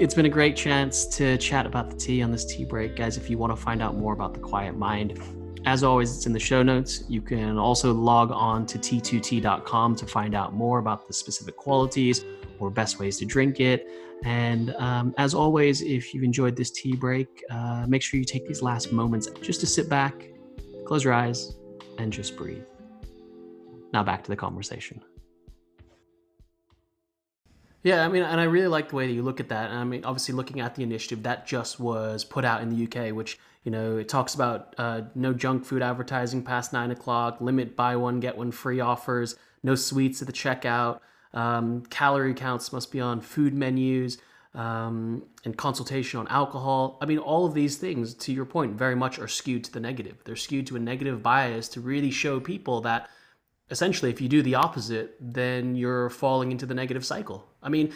It's been a great chance to chat about the tea on this tea break. Guys, if you want to find out more about the quiet mind, as always, it's in the show notes. You can also log on to T2tea.com to find out more about the specific qualities or best ways to drink it. And um, as always, if you've enjoyed this tea break, uh, make sure you take these last moments just to sit back, close your eyes, and just breathe. Now back to the conversation. Yeah, I mean, and I really like the way that you look at that. And I mean, obviously, looking at the initiative that just was put out in the UK, which you know it talks about uh, no junk food advertising past nine o'clock, limit buy one get one free offers, no sweets at the checkout, um, calorie counts must be on food menus, um, and consultation on alcohol. I mean, all of these things, to your point, very much are skewed to the negative. They're skewed to a negative bias to really show people that essentially if you do the opposite then you're falling into the negative cycle i mean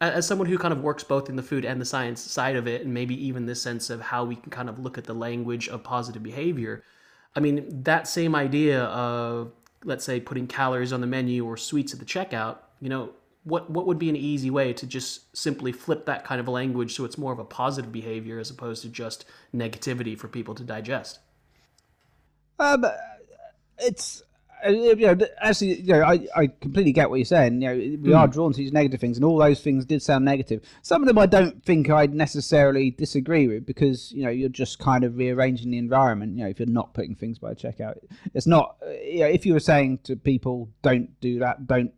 as someone who kind of works both in the food and the science side of it and maybe even this sense of how we can kind of look at the language of positive behavior i mean that same idea of let's say putting calories on the menu or sweets at the checkout you know what what would be an easy way to just simply flip that kind of language so it's more of a positive behavior as opposed to just negativity for people to digest um it's uh, you know, actually, you know, I, I completely get what you're saying. You know, we mm. are drawn to these negative things, and all those things did sound negative. Some of them I don't think I'd necessarily disagree with because you know you're just kind of rearranging the environment. You know, if you're not putting things by checkout, it's not. You know, if you were saying to people, "Don't do that," don't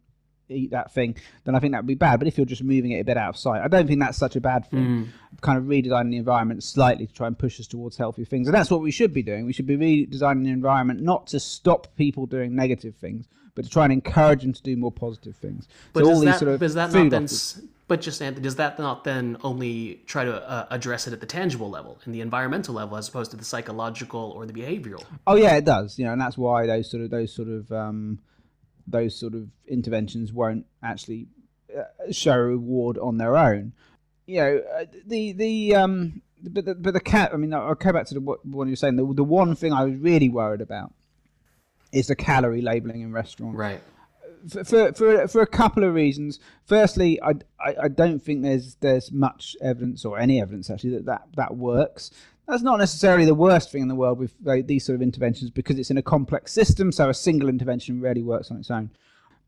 eat that thing, then I think that would be bad. But if you're just moving it a bit out of sight, I don't think that's such a bad thing. Mm. Kind of redesigning the environment slightly to try and push us towards healthier things, and that's what we should be doing. We should be redesigning the environment not to stop people doing negative things, but to try and encourage them to do more positive things. But so all that, sort of does that not then? But just Anthony, does that not then only try to uh, address it at the tangible level, in the environmental level, as opposed to the psychological or the behavioral? Oh yeah, it does. You know, and that's why those sort of those sort of um, those sort of interventions won't actually uh, show a reward on their own. You know, uh, the the um, but the, but the cat. I mean, I'll go back to the one you were saying. The the one thing I was really worried about is the calorie labeling in restaurants. Right. For, for for for a couple of reasons. Firstly, I, I, I don't think there's there's much evidence or any evidence actually that that, that works that's not necessarily the worst thing in the world with these sort of interventions because it's in a complex system, so a single intervention rarely works on its own.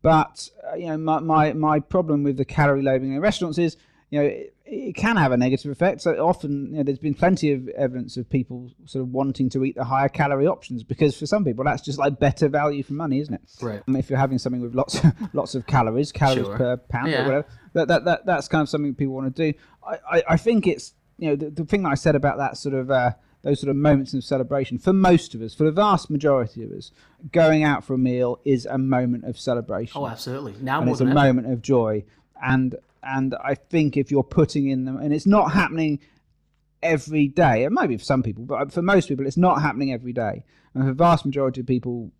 But uh, you know, my, my my problem with the calorie labeling in restaurants is, you know, it, it can have a negative effect. So often, you know, there's been plenty of evidence of people sort of wanting to eat the higher calorie options because for some people that's just like better value for money, isn't it? Right. Um, if you're having something with lots lots of calories, calories sure. per pound yeah. or whatever, that, that that that's kind of something people want to do. I, I, I think it's you know, the, the thing that I said about that sort of uh, those sort of moments of celebration for most of us, for the vast majority of us, going out for a meal is a moment of celebration. Oh, absolutely. Now and it's a ever. moment of joy, and and I think if you're putting in them, and it's not happening every day. It might be for some people, but for most people, it's not happening every day. And for the vast majority of people,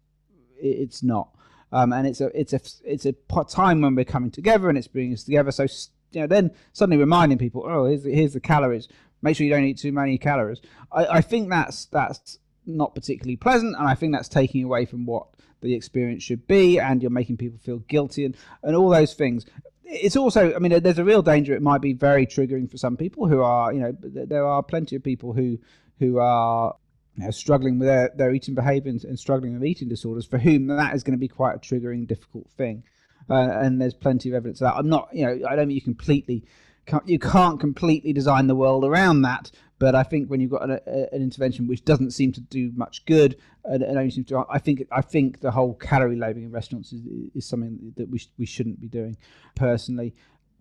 it's not. Um, and it's a it's a it's a time when we're coming together and it's bringing us together. So you know, then suddenly reminding people, oh, here's the, here's the calories. Make sure you don't eat too many calories. I, I think that's that's not particularly pleasant, and I think that's taking away from what the experience should be, and you're making people feel guilty and, and all those things. It's also, I mean, there's a real danger. It might be very triggering for some people who are, you know, there are plenty of people who who are you know, struggling with their, their eating behavior and, and struggling with eating disorders, for whom that is going to be quite a triggering, difficult thing uh, and there's plenty of evidence of that. I'm not, you know, I don't mean you completely, can't, you can't completely design the world around that, But I think when you've got an, a, an intervention which doesn't seem to do much good, and, and only seems to, I think I think the whole calorie labeling in restaurants is, is something that we sh- we shouldn't be doing, personally.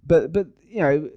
But but you know.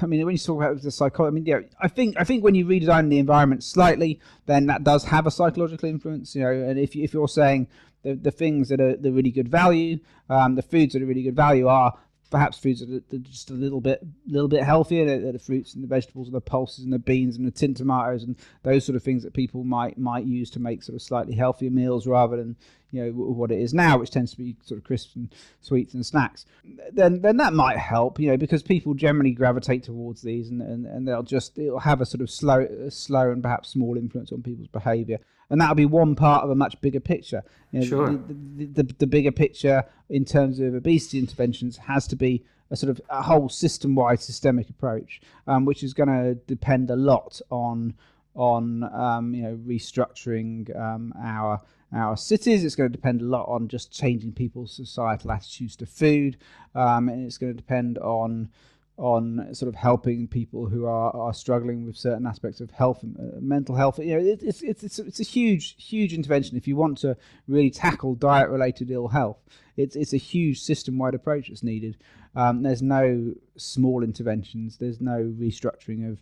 I mean, when you talk about the psychology, I mean, yeah, I think I think when you redesign the environment slightly, then that does have a psychological influence, you know. And if you, if you're saying the, the things that are the really good value, um, the foods that are really good value are perhaps foods that are just a little bit little bit healthier. The, the, fruits and the vegetables and the pulses and the beans and the tin tomatoes and those sort of things that people might might use to make sort of slightly healthier meals rather than you know what it is now which tends to be sort of crisps and sweets and snacks then then that might help you know because people generally gravitate towards these and, and, and they'll just it'll have a sort of slow slow and perhaps small influence on people's behavior and that'll be one part of a much bigger picture. You know, sure. The, the, the, the, bigger picture in terms of obesity interventions has to be a sort of a whole system-wide systemic approach, um, which is going to depend a lot on on um, you know restructuring um, our our cities. It's going to depend a lot on just changing people's societal attitudes to food, um, and it's going to depend on on sort of helping people who are, are struggling with certain aspects of health and uh, mental health. You know, it, it's, it's, it's, it's a huge, huge intervention. If you want to really tackle diet related ill health, it's, it's a huge system wide approach that's needed. Um, there's no small interventions, there's no restructuring of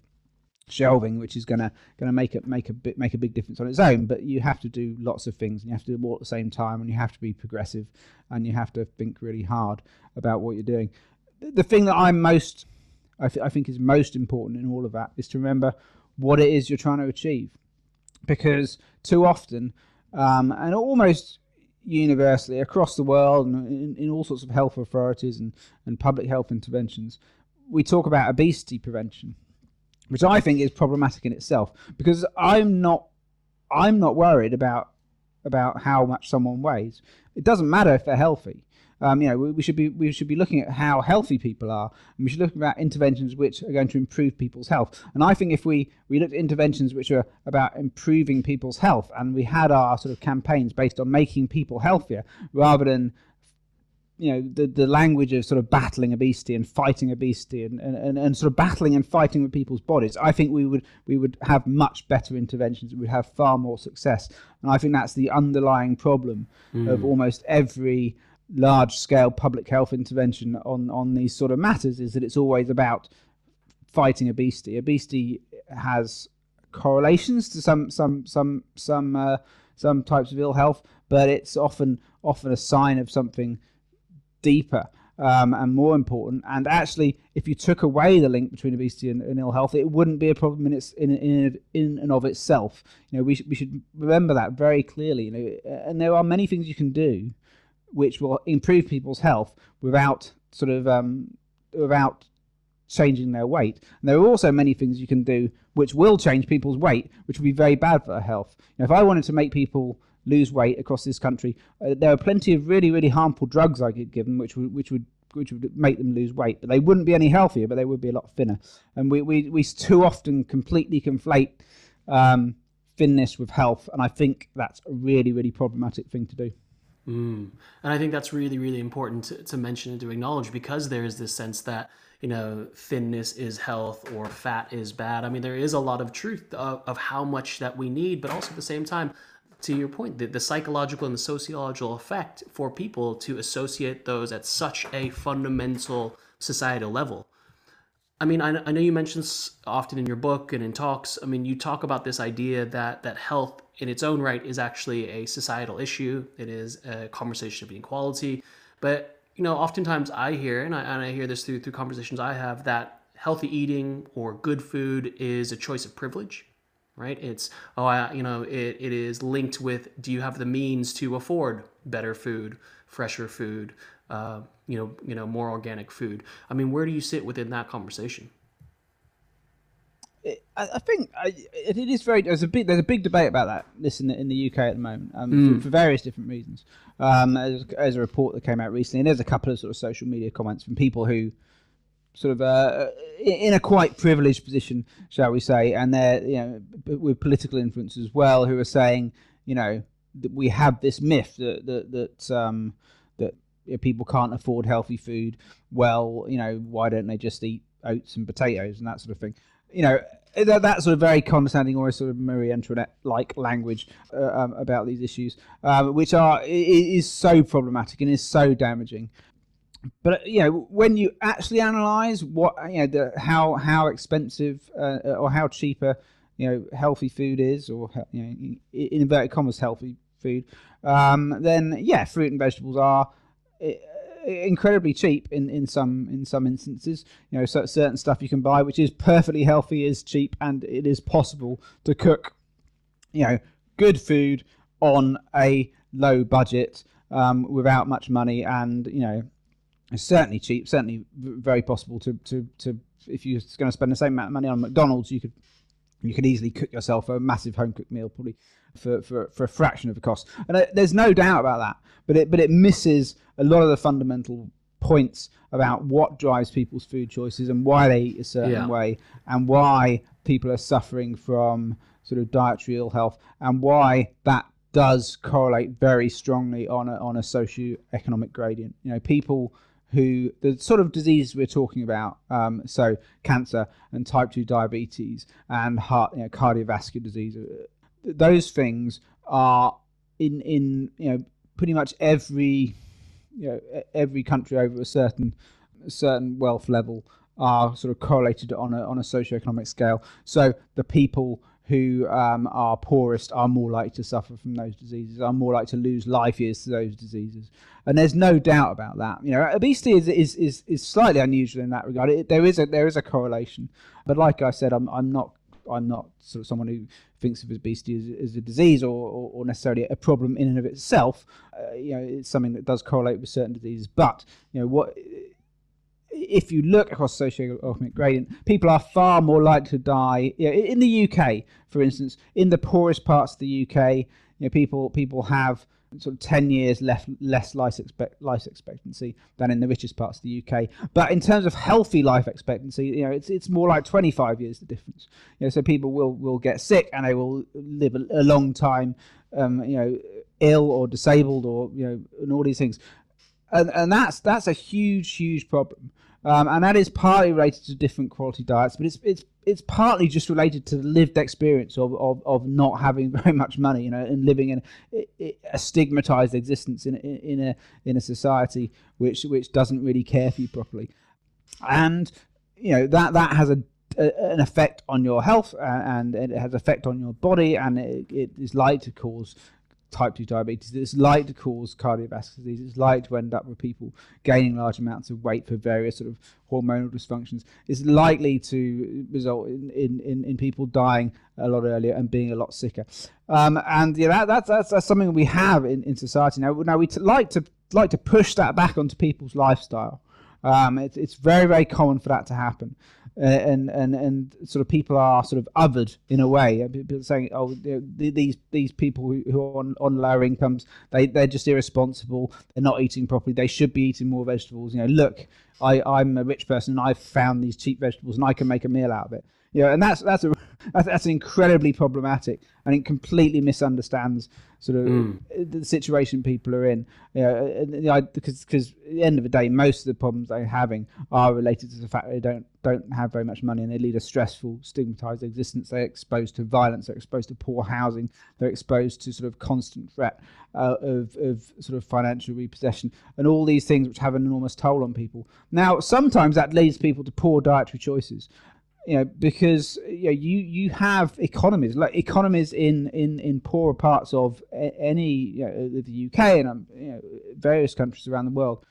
shelving, which is gonna gonna make it make a bit make a big difference on its own. But you have to do lots of things, and you have to do them all at the same time, and you have to be progressive, and you have to think really hard about what you're doing the thing that I'm most, I, th- I think is most important in all of that is to remember what it is you're trying to achieve. Because too often, um, and almost universally across the world and in, in, all sorts of health authorities and, and public health interventions, we talk about obesity prevention, which I think is problematic in itself because I'm not I'm not worried about about how much someone weighs. It doesn't matter if they're healthy. Um, you know, we, we, should be we should be looking at how healthy people are, and we should look at interventions which are going to improve people's health. And I think if we we looked at interventions which are about improving people's health, and we had our sort of campaigns based on making people healthier, rather than you know the, the language of sort of battling obesity and fighting obesity and, and, and, sort of battling and fighting with people's bodies i think we would we would have much better interventions we'd have far more success and i think that's the underlying problem mm. of almost every large scale public health intervention on on these sort of matters is that it's always about fighting obesity. Obesity has correlations to some some some some uh, some types of ill health, but it's often often a sign of something deeper um, and more important. And actually, if you took away the link between obesity and, and ill health, it wouldn't be a problem in its in, in in and of itself. You know, we should, we should remember that very clearly. You know, and there are many things you can do which will improve people's health without sort of um, without changing their weight. And there are also many things you can do which will change people's weight, which will be very bad for their health. If I wanted to make people lose weight across this country, uh, there are plenty of really, really harmful drugs I could give them, which would, which would which would make them lose weight, but they wouldn't be any healthier, but they would be a lot thinner. And we, we, we too often completely conflate um, thinness with health, and I think that's a really, really problematic thing to do. Mm. And I think that's really, really important to, to mention and to acknowledge because there is this sense that, you know, thinness is health or fat is bad. I mean, there is a lot of truth of, of how much that we need, but also at the same time, to your point, the, the psychological and the sociological effect for people to associate those at such a fundamental societal level. I mean, I, I know you mentioned often in your book and in talks. I mean, you talk about this idea that that health in its own right is actually a societal issue. It is a conversation of inequality. But you know, oftentimes I hear, and I, and I hear this through through conversations I have, that healthy eating or good food is a choice of privilege, right? It's oh, I, you know, it, it is linked with do you have the means to afford better food, fresher food, uh, you know, you know, more organic food. I mean, where do you sit within that conversation? I think it is very. There's a big there's a big debate about that. This in the, in the UK at the moment um, mm. for, for, various different reasons. Um, as, as, a report that came out recently, and there's a couple of sort of social media comments from people who sort of uh, in a quite privileged position, shall we say, and they're you know with political influence as well, who are saying you know that we have this myth that that that um, that people can't afford healthy food. Well, you know why don't they just eat oats and potatoes and that sort of thing? you know, that, that sort of very condescending, or sort of Marie Antoinette-like language uh, um, about these issues, um, which are is so problematic and is so damaging. But you know, when you actually analyse what you know, the, how how expensive uh, or how cheaper you know healthy food is, or you know, in inverted commas healthy food, um, then yeah, fruit and vegetables are incredibly cheap in, in some in some instances. You know, so certain stuff you can buy which is perfectly healthy is cheap, and it is possible to cook, you know, good food on a low budget um, without much money, and you know, it's certainly cheap, certainly very possible to to to if you're going to spend the same amount of money on McDonald's, you could you could easily cook yourself a massive home cooked meal, probably for, for, for a fraction of the cost. And uh, there's no doubt about that. But it but it misses a lot of the fundamental points about what drives people's food choices and why they eat a certain yeah. way and why people are suffering from sort of dietary ill health and why that does correlate very strongly on a, on a socio-economic gradient. You know, people who the sort of diseases we're talking about, um, so cancer and type two diabetes and heart, you know, cardiovascular disease, uh, those things are in in you know pretty much every you know every country over a certain certain wealth level are sort of correlated on a on a socioeconomic scale. So the people who um, are poorest are more likely to suffer from those diseases, are more likely to lose life years to those diseases. And there's no doubt about that. You know, obesity is is, is, is slightly unusual in that regard. It, there is a there is a correlation, but like I said, I'm I'm not I'm not sort of someone who thinks of obesity as, as a disease or, or, or, necessarily a problem in and of itself. Uh, you know, it's something that does correlate with certain diseases. But you know, what if you look across socioeconomic gradient, people are far more likely to die. You know, in the UK, for instance, in the poorest parts of the UK, you know, people people have sort of 10 years left less life, expect, life expectancy than in the richest parts of the UK. But in terms of healthy life expectancy, you know, it's it's more like 25 years the difference. You know, so people will will get sick and they will live a, a long time, um, you know, ill or disabled or you know, and all these things. And and that's that's a huge huge problem. Um, and that is partly related to different quality diets, but it's it's it's partly just related to the lived experience of, of, of not having very much money, you know, and living in a, a stigmatized existence in, in, in a in a society which which doesn't really care for you properly, and you know that that has a, an effect on your health and, and it has effect on your body and it, it is likely to cause type 2 diabetes. It's likely to cause cardiovascular disease. It's likely to end up with people gaining large amounts of weight for various sort of hormonal dysfunctions. It's likely to result in, in, in, in people dying a lot earlier and being a lot sicker. Um, and yeah that, that's, that's, that's something we have in, in society. Now now we t- like to like to push that back onto people's lifestyle. Um, it, it's very very common for that to happen and and and sort of people are sort of othered in a way. Uh, people saying, "Oh, these these people who, who are on, on lower incomes, they they're just irresponsible. They're not eating properly. They should be eating more vegetables." You know, look, I I'm a rich person and I've found these cheap vegetables and I can make a meal out of it. You know, and that's that's a that's incredibly problematic, and it completely misunderstands sort of mm. the situation people are in. You know, because because at the end of the day, most of the problems they're having are related to the fact they don't don't have very much money and they lead a stressful, stigmatized existence. They're exposed to violence. They're exposed to poor housing. They're exposed to sort of constant threat uh, of of sort of financial repossession and all these things which have an enormous toll on people. Now, sometimes that leads people to poor dietary choices you know because you know, you you have economies like economies in in in poorer parts of any you know, the UK and um, you know, various countries around the world.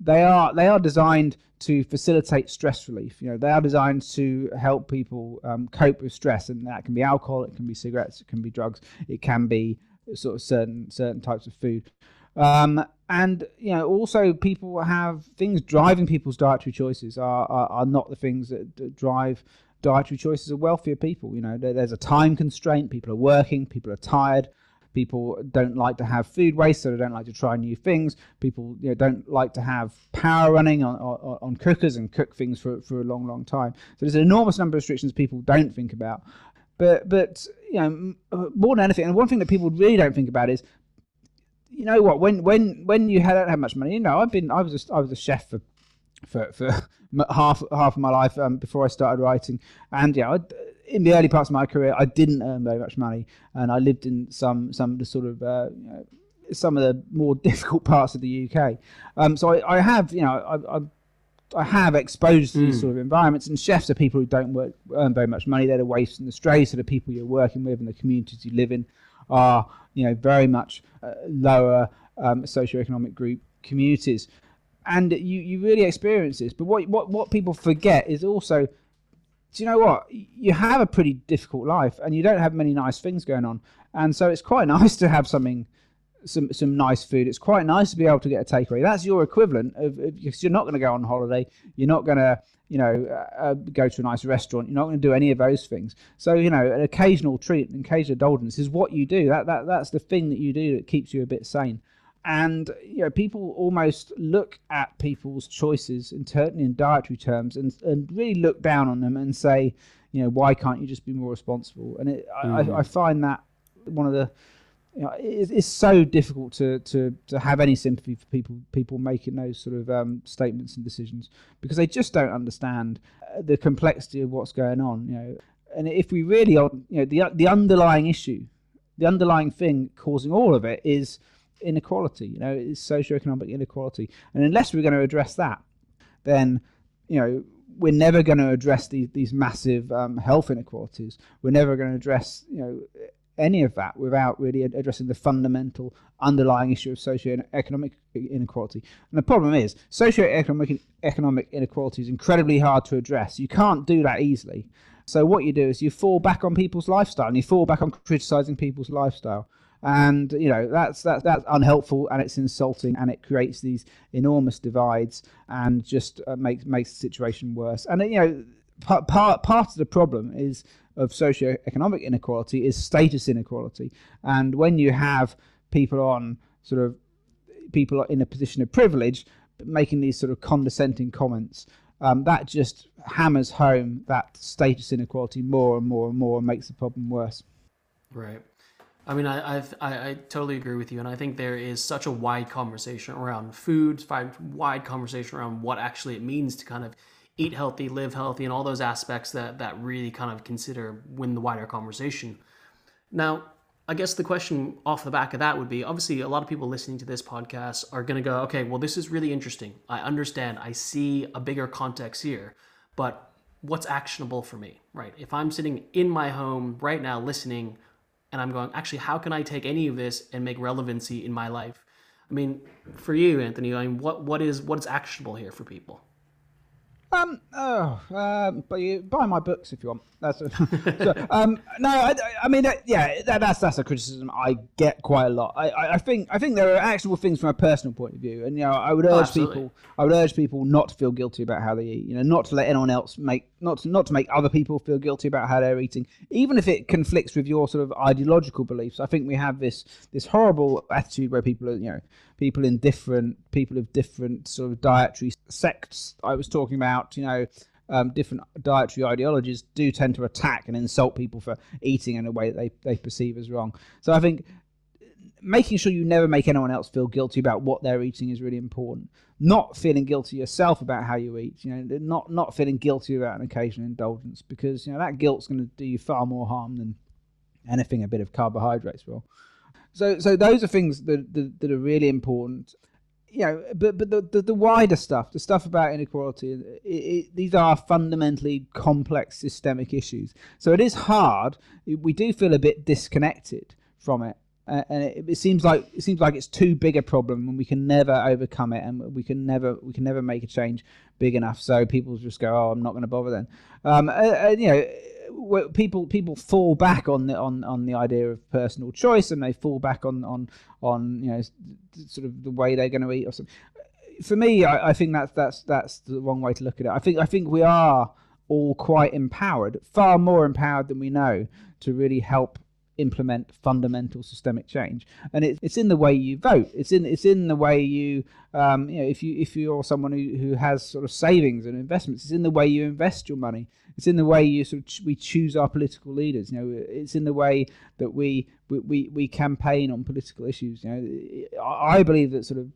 They are they are designed to facilitate stress relief. You know they are designed to help people um, cope with stress and that can be alcohol it can be cigarettes it can be drugs it can be sort of certain certain types of food um, and you know, also people have things driving people's dietary choices are, are, are not the things that, drive dietary choices of wealthier people. You know, there, there's a time constraint. People are working. People are tired. People don't like to have food waste, so they don't like to try new things. People you know, don't like to have power running on, on, on cookers and cook things for, for a long, long time. So there's an enormous number of restrictions people don't think about. But but you know more than anything, and one thing that people really don't think about is you know what? When when when you don't have much money, you know, I've been I was a, I was a chef for for for half half of my life um, before I started writing. And yeah, I, in the early parts of my career, I didn't earn very much money, and I lived in some some of the sort of uh, you know, some of the more difficult parts of the UK. Um, so I, I, have, you know, I, I, I have exposed to these hmm. sort of environments, and chefs are people who don't work, earn very much money. They're the waifs and the strays. So the people you're working with and the communities you live in are, you know, very much uh, lower um, socioeconomic group communities, and you you really experience this. But what what what people forget is also do you know what? You have a pretty difficult life and you don't have many nice things going on. And so it's quite nice to have something some some nice food. It's quite nice to be able to get a takeaway. That's your equivalent of because you're not going to go on holiday. You're not going to you know uh, uh, go to a nice restaurant. You're not going to do any of those things. So you know an occasional treat, an occasional indulgence is what you do. That that that's the thing that you do that keeps you a bit sane. And you know people almost look at people's choices in, ter- in dietary terms and and really look down on them and say you know why can't you just be more responsible? And it, mm. I, I mm. find that one of the you know, it's, so difficult to, to, to have any sympathy for people people making those sort of um, statements and decisions because they just don't understand uh, the complexity of what's going on. You know, and if we really, are, you know, the the underlying issue, the underlying thing causing all of it is inequality. You know, it's socioeconomic inequality, and unless we're going to address that, then you know we're never going to address these these massive um, health inequalities. We're never going to address you know any of that without really addressing the fundamental underlying issue of socio-economic inequality. And the problem is, socio-economic economic inequality is incredibly hard to address. You can't do that easily. So what you do is you fall back on people's lifestyle, and you fall back on criticizing people's lifestyle. And you know that's that's that's unhelpful, and it's insulting, and it creates these enormous divides, and just uh, makes makes the situation worse. And you know, part part part of the problem is of socio-economic inequality is status inequality. And when you have people on sort of people in a position of privilege making these sort of condescending comments, um, that just hammers home that status inequality more and more and more and makes the problem worse. Right. I mean, I, I, I totally agree with you, and I think there is such a wide conversation around food, wide conversation around what actually it means to kind of eat healthy, live healthy, and all those aspects that that really kind of consider win the wider conversation. Now, I guess the question off the back of that would be obviously a lot of people listening to this podcast are going to go, okay, well, this is really interesting. I understand. I see a bigger context here, but what's actionable for me, right? If I'm sitting in my home right now listening and I'm going, actually, how can I take any of this and make relevancy in my life? I mean, for you, Anthony, I mean, what, what is what is actionable here for people? Um, oh, um, but you buy my books if you want. That's a, so, um, no, I, I mean, uh, yeah, that, that's that's a criticism I get quite a lot. I, I, I, think I think there are actionable things from a personal point of view, and you know, I would urge oh, people, I would urge people not to feel guilty about how they eat. You know, not to let anyone else make, not to, not to make other people feel guilty about how they're eating, even if it conflicts with your sort of ideological beliefs. I think we have this this horrible attitude where people are, you know, people in different people of different sort of dietary sects. I was talking about, you know um, different dietary ideologies do tend to attack and insult people for eating in a way that they, they perceive as wrong. So I think making sure you never make anyone else feel guilty about what they're eating is really important. Not feeling guilty yourself about how you eat, you know, not not feeling guilty about an occasional indulgence because you know that guilt's going to do you far more harm than anything a bit of carbohydrates will. So so those are things that that, that are really important you know, but but the, the, the wider stuff, the stuff about inequality, it, it, these are fundamentally complex systemic issues. So it is hard. We do feel a bit disconnected from it, uh, and it, it, seems like it seems like it's too big a problem, and we can never overcome it, and we can never we can never make a change big enough. So people just go, "Oh, I'm not going to bother then." Um, and, and, you know people people fall back on the on, on the idea of personal choice and they fall back on on on you know sort of the way they're going to eat or something. For me, I, I think that's that's that's the wrong way to look at it. I think I think we are all quite empowered, far more empowered than we know, to really help implement fundamental systemic change. And it's it's in the way you vote. It's in it's in the way you um, you know if you if you're someone who, who has sort of savings and investments, it's in the way you invest your money. It's in the way you sort of ch- we choose our political leaders. You know, it's in the way that we we, we, we campaign on political issues. You know, I believe that sort of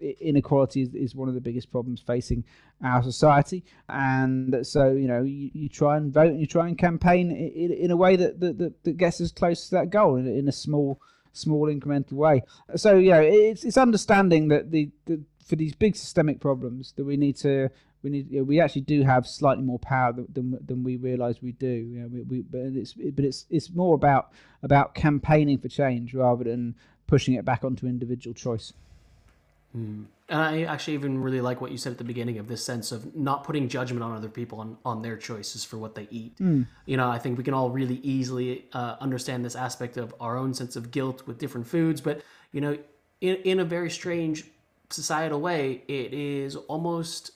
inequality is, is one of the biggest problems facing our society. And so, you know, you, you try and vote and you try and campaign in, in a way that, that, that gets us close to that goal in, in a small small incremental way. So, you know, it's, it's understanding that the, the for these big systemic problems that we need to we need you know, we actually do have slightly more power than than, than we realize we do you know, we, we, but it's but it's it's more about about campaigning for change rather than pushing it back onto individual choice mm. and i actually even really like what you said at the beginning of this sense of not putting judgment on other people on, on their choices for what they eat mm. you know i think we can all really easily uh, understand this aspect of our own sense of guilt with different foods but you know in, in a very strange societal way it is almost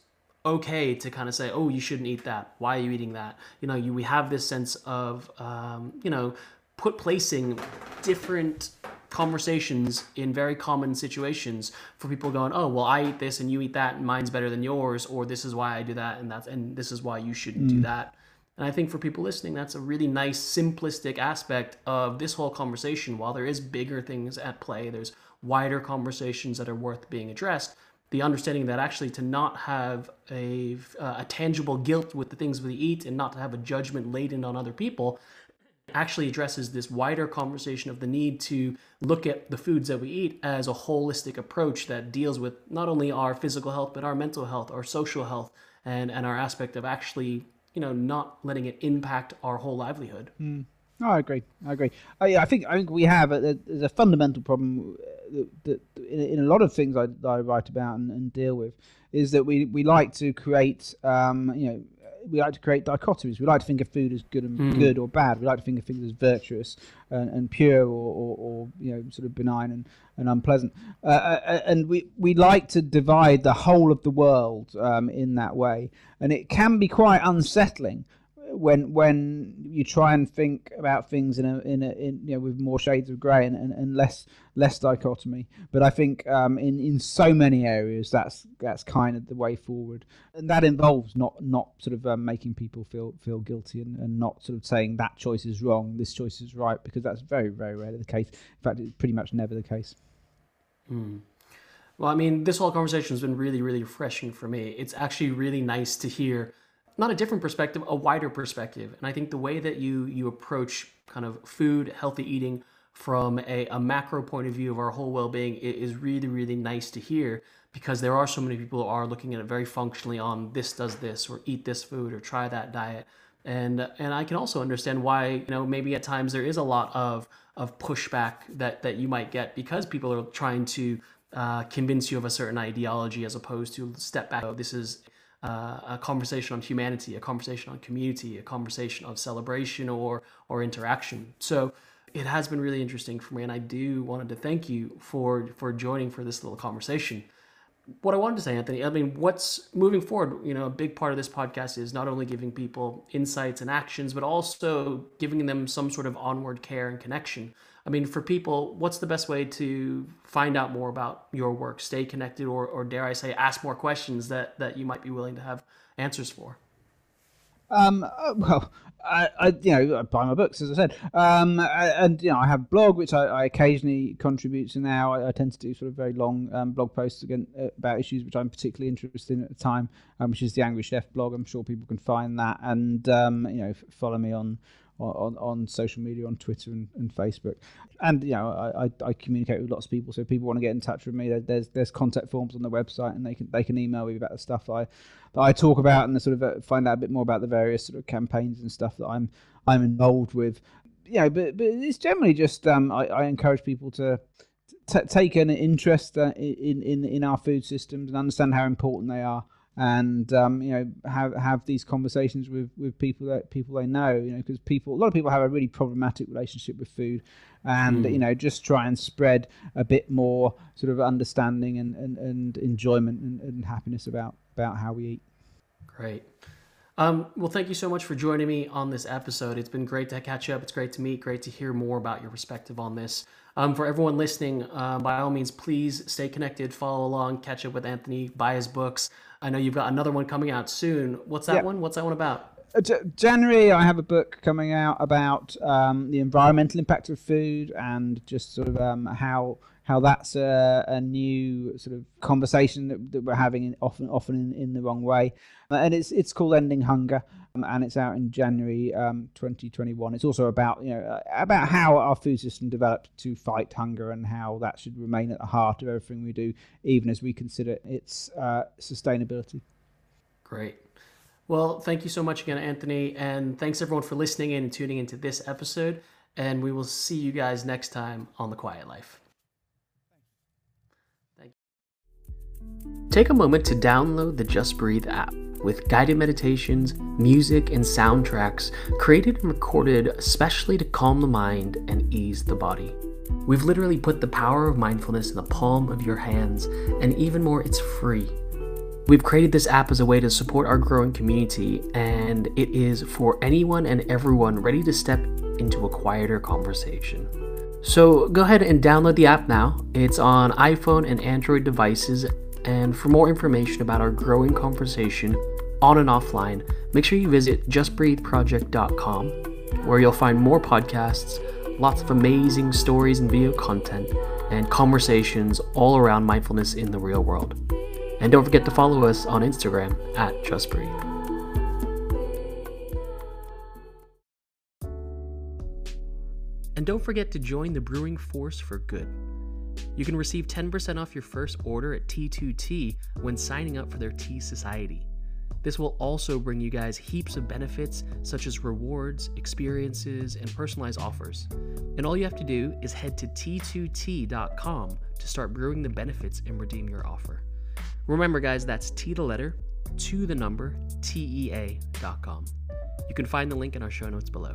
okay to kind of say, oh, you shouldn't eat that. Why are you eating that? You know, you, we have this sense of, um, you know, put placing different conversations in very common situations for people going, oh, well, I eat this and you eat that and mine's better than yours, or this is why I do that and that's and this is why you shouldn't mm. do that. And I think for people listening, that's a really nice, simplistic aspect of this whole conversation. While there is bigger things at play, there's wider conversations that are worth being addressed the understanding that actually to not have a, uh, a tangible guilt with the things we eat and not to have a judgment laden on other people actually addresses this wider conversation of the need to look at the foods that we eat as a holistic approach that deals with not only our physical health but our mental health our social health and and our aspect of actually you know not letting it impact our whole livelihood mm. Oh, I agree. I agree. Uh, yeah, I think I think we have a, there's a fundamental problem that, that in, in, a lot of things I, I write about and, and, deal with is that we, we like to create um, you know we like to create dichotomies. We like to think of food as good and mm. good or bad. We like to think of things as virtuous and, and pure or, or, or, you know sort of benign and, and unpleasant. Uh, uh, uh, and we, we like to divide the whole of the world um, in that way, and it can be quite unsettling when when you try and think about things in a in a in, you know with more shades of grey and, and, and less less dichotomy. But I think um, in in so many areas that's that's kind of the way forward, and that involves not not sort of um, making people feel feel guilty and, and not sort of saying that choice is wrong, this choice is right, because that's very very rarely the case. In fact, it's pretty much never the case. Hmm. Well, I mean, this whole conversation has been really, really refreshing for me. It's actually really nice to hear not a different perspective, a wider perspective. And I think the way that you you approach kind of food, healthy eating from a, a macro point of view of our whole well-being is really, really nice to hear because there are so many people who are looking at it very functionally on this does this or eat this food or try that diet. And and I can also understand why, you know, maybe at times there is a lot of of pushback that that you might get because people are trying to uh, convince you of a certain ideology as opposed to step back. Oh, this is uh, a conversation on humanity, a conversation on community, a conversation of celebration or or interaction. So it has been really interesting for me, and I do wanted to thank you for for joining for this little conversation. What I wanted to say, Anthony, I mean, what's moving forward? You know, a big part of this podcast is not only giving people insights and actions, but also giving them some sort of onward care and connection. I mean, for people, what's the best way to find out more about your work, stay connected, or, or dare I say, ask more questions that, that you might be willing to have answers for? Um, uh, well, I, I, you know, I buy my books, as I said. Um, and, you know, I have a blog, which I, I occasionally contribute to now. I, I, tend to do sort of very long um, blog posts again uh, about issues which I'm particularly interested in at the time, um, which is the Angry Chef blog. I'm sure people can find that. And, um, you know, follow me on on, on social media, on Twitter and, and Facebook. And you know, I, I, I, communicate with lots of people. So if people want to get in touch with me, there's there's contact forms on the website, and they can they can email me about the stuff I that I talk about, and sort of uh, find out a bit more about the various sort of campaigns and stuff that I'm I'm involved with. You know, but but it's generally just um, I, I encourage people to. T- take an interest uh, in, in in our food systems and understand how important they are and um, you know have have these conversations with with people that people they know you know because people a lot of people have a really problematic relationship with food and mm. you know just try and spread a bit more sort of understanding and and, and enjoyment and, and happiness about about how we eat great um, well, thank you so much for joining me on this episode. It's been great to catch up. It's great to meet. Great to hear more about your perspective on this. Um, for everyone listening, uh, by all means, please stay connected, follow along, catch up with Anthony, buy his books. I know you've got another one coming out soon. What's that yeah. one? What's that one about? Uh, January, I have a book coming out about um, the environmental impact of food and just sort of um, how how that's a, a new sort of conversation that, that we're having, in, often often in, in the wrong way. Uh, and it's it's called Ending Hunger, um, and it's out in January um, 2021. It's also about you know uh, about how our food system developed to fight hunger and how that should remain at the heart of everything we do, even as we consider its uh, sustainability. Great. Well, thank you so much again, Anthony, and thanks everyone for listening in and tuning into this episode. And we will see you guys next time on The Quiet Life. Thank you. Take a moment to download the Just Breathe app with guided meditations, music, and soundtracks created and recorded especially to calm the mind and ease the body. We've literally put the power of mindfulness in the palm of your hands, and even more, it's free. We've created this app as a way to support our growing community, and it is for anyone and everyone ready to step into a quieter conversation. So go ahead and download the app now. It's on iPhone and Android devices. And for more information about our growing conversation on and offline, make sure you visit justbreatheproject.com, where you'll find more podcasts, lots of amazing stories and video content, and conversations all around mindfulness in the real world. And don't forget to follow us on Instagram at JustBreathe. And don't forget to join the brewing force for good. You can receive 10% off your first order at T2 tea when signing up for their Tea Society. This will also bring you guys heaps of benefits such as rewards, experiences, and personalized offers. And all you have to do is head to T2tea.com to start brewing the benefits and redeem your offer. Remember, guys, that's T the letter, two the number, TEA.com. You can find the link in our show notes below.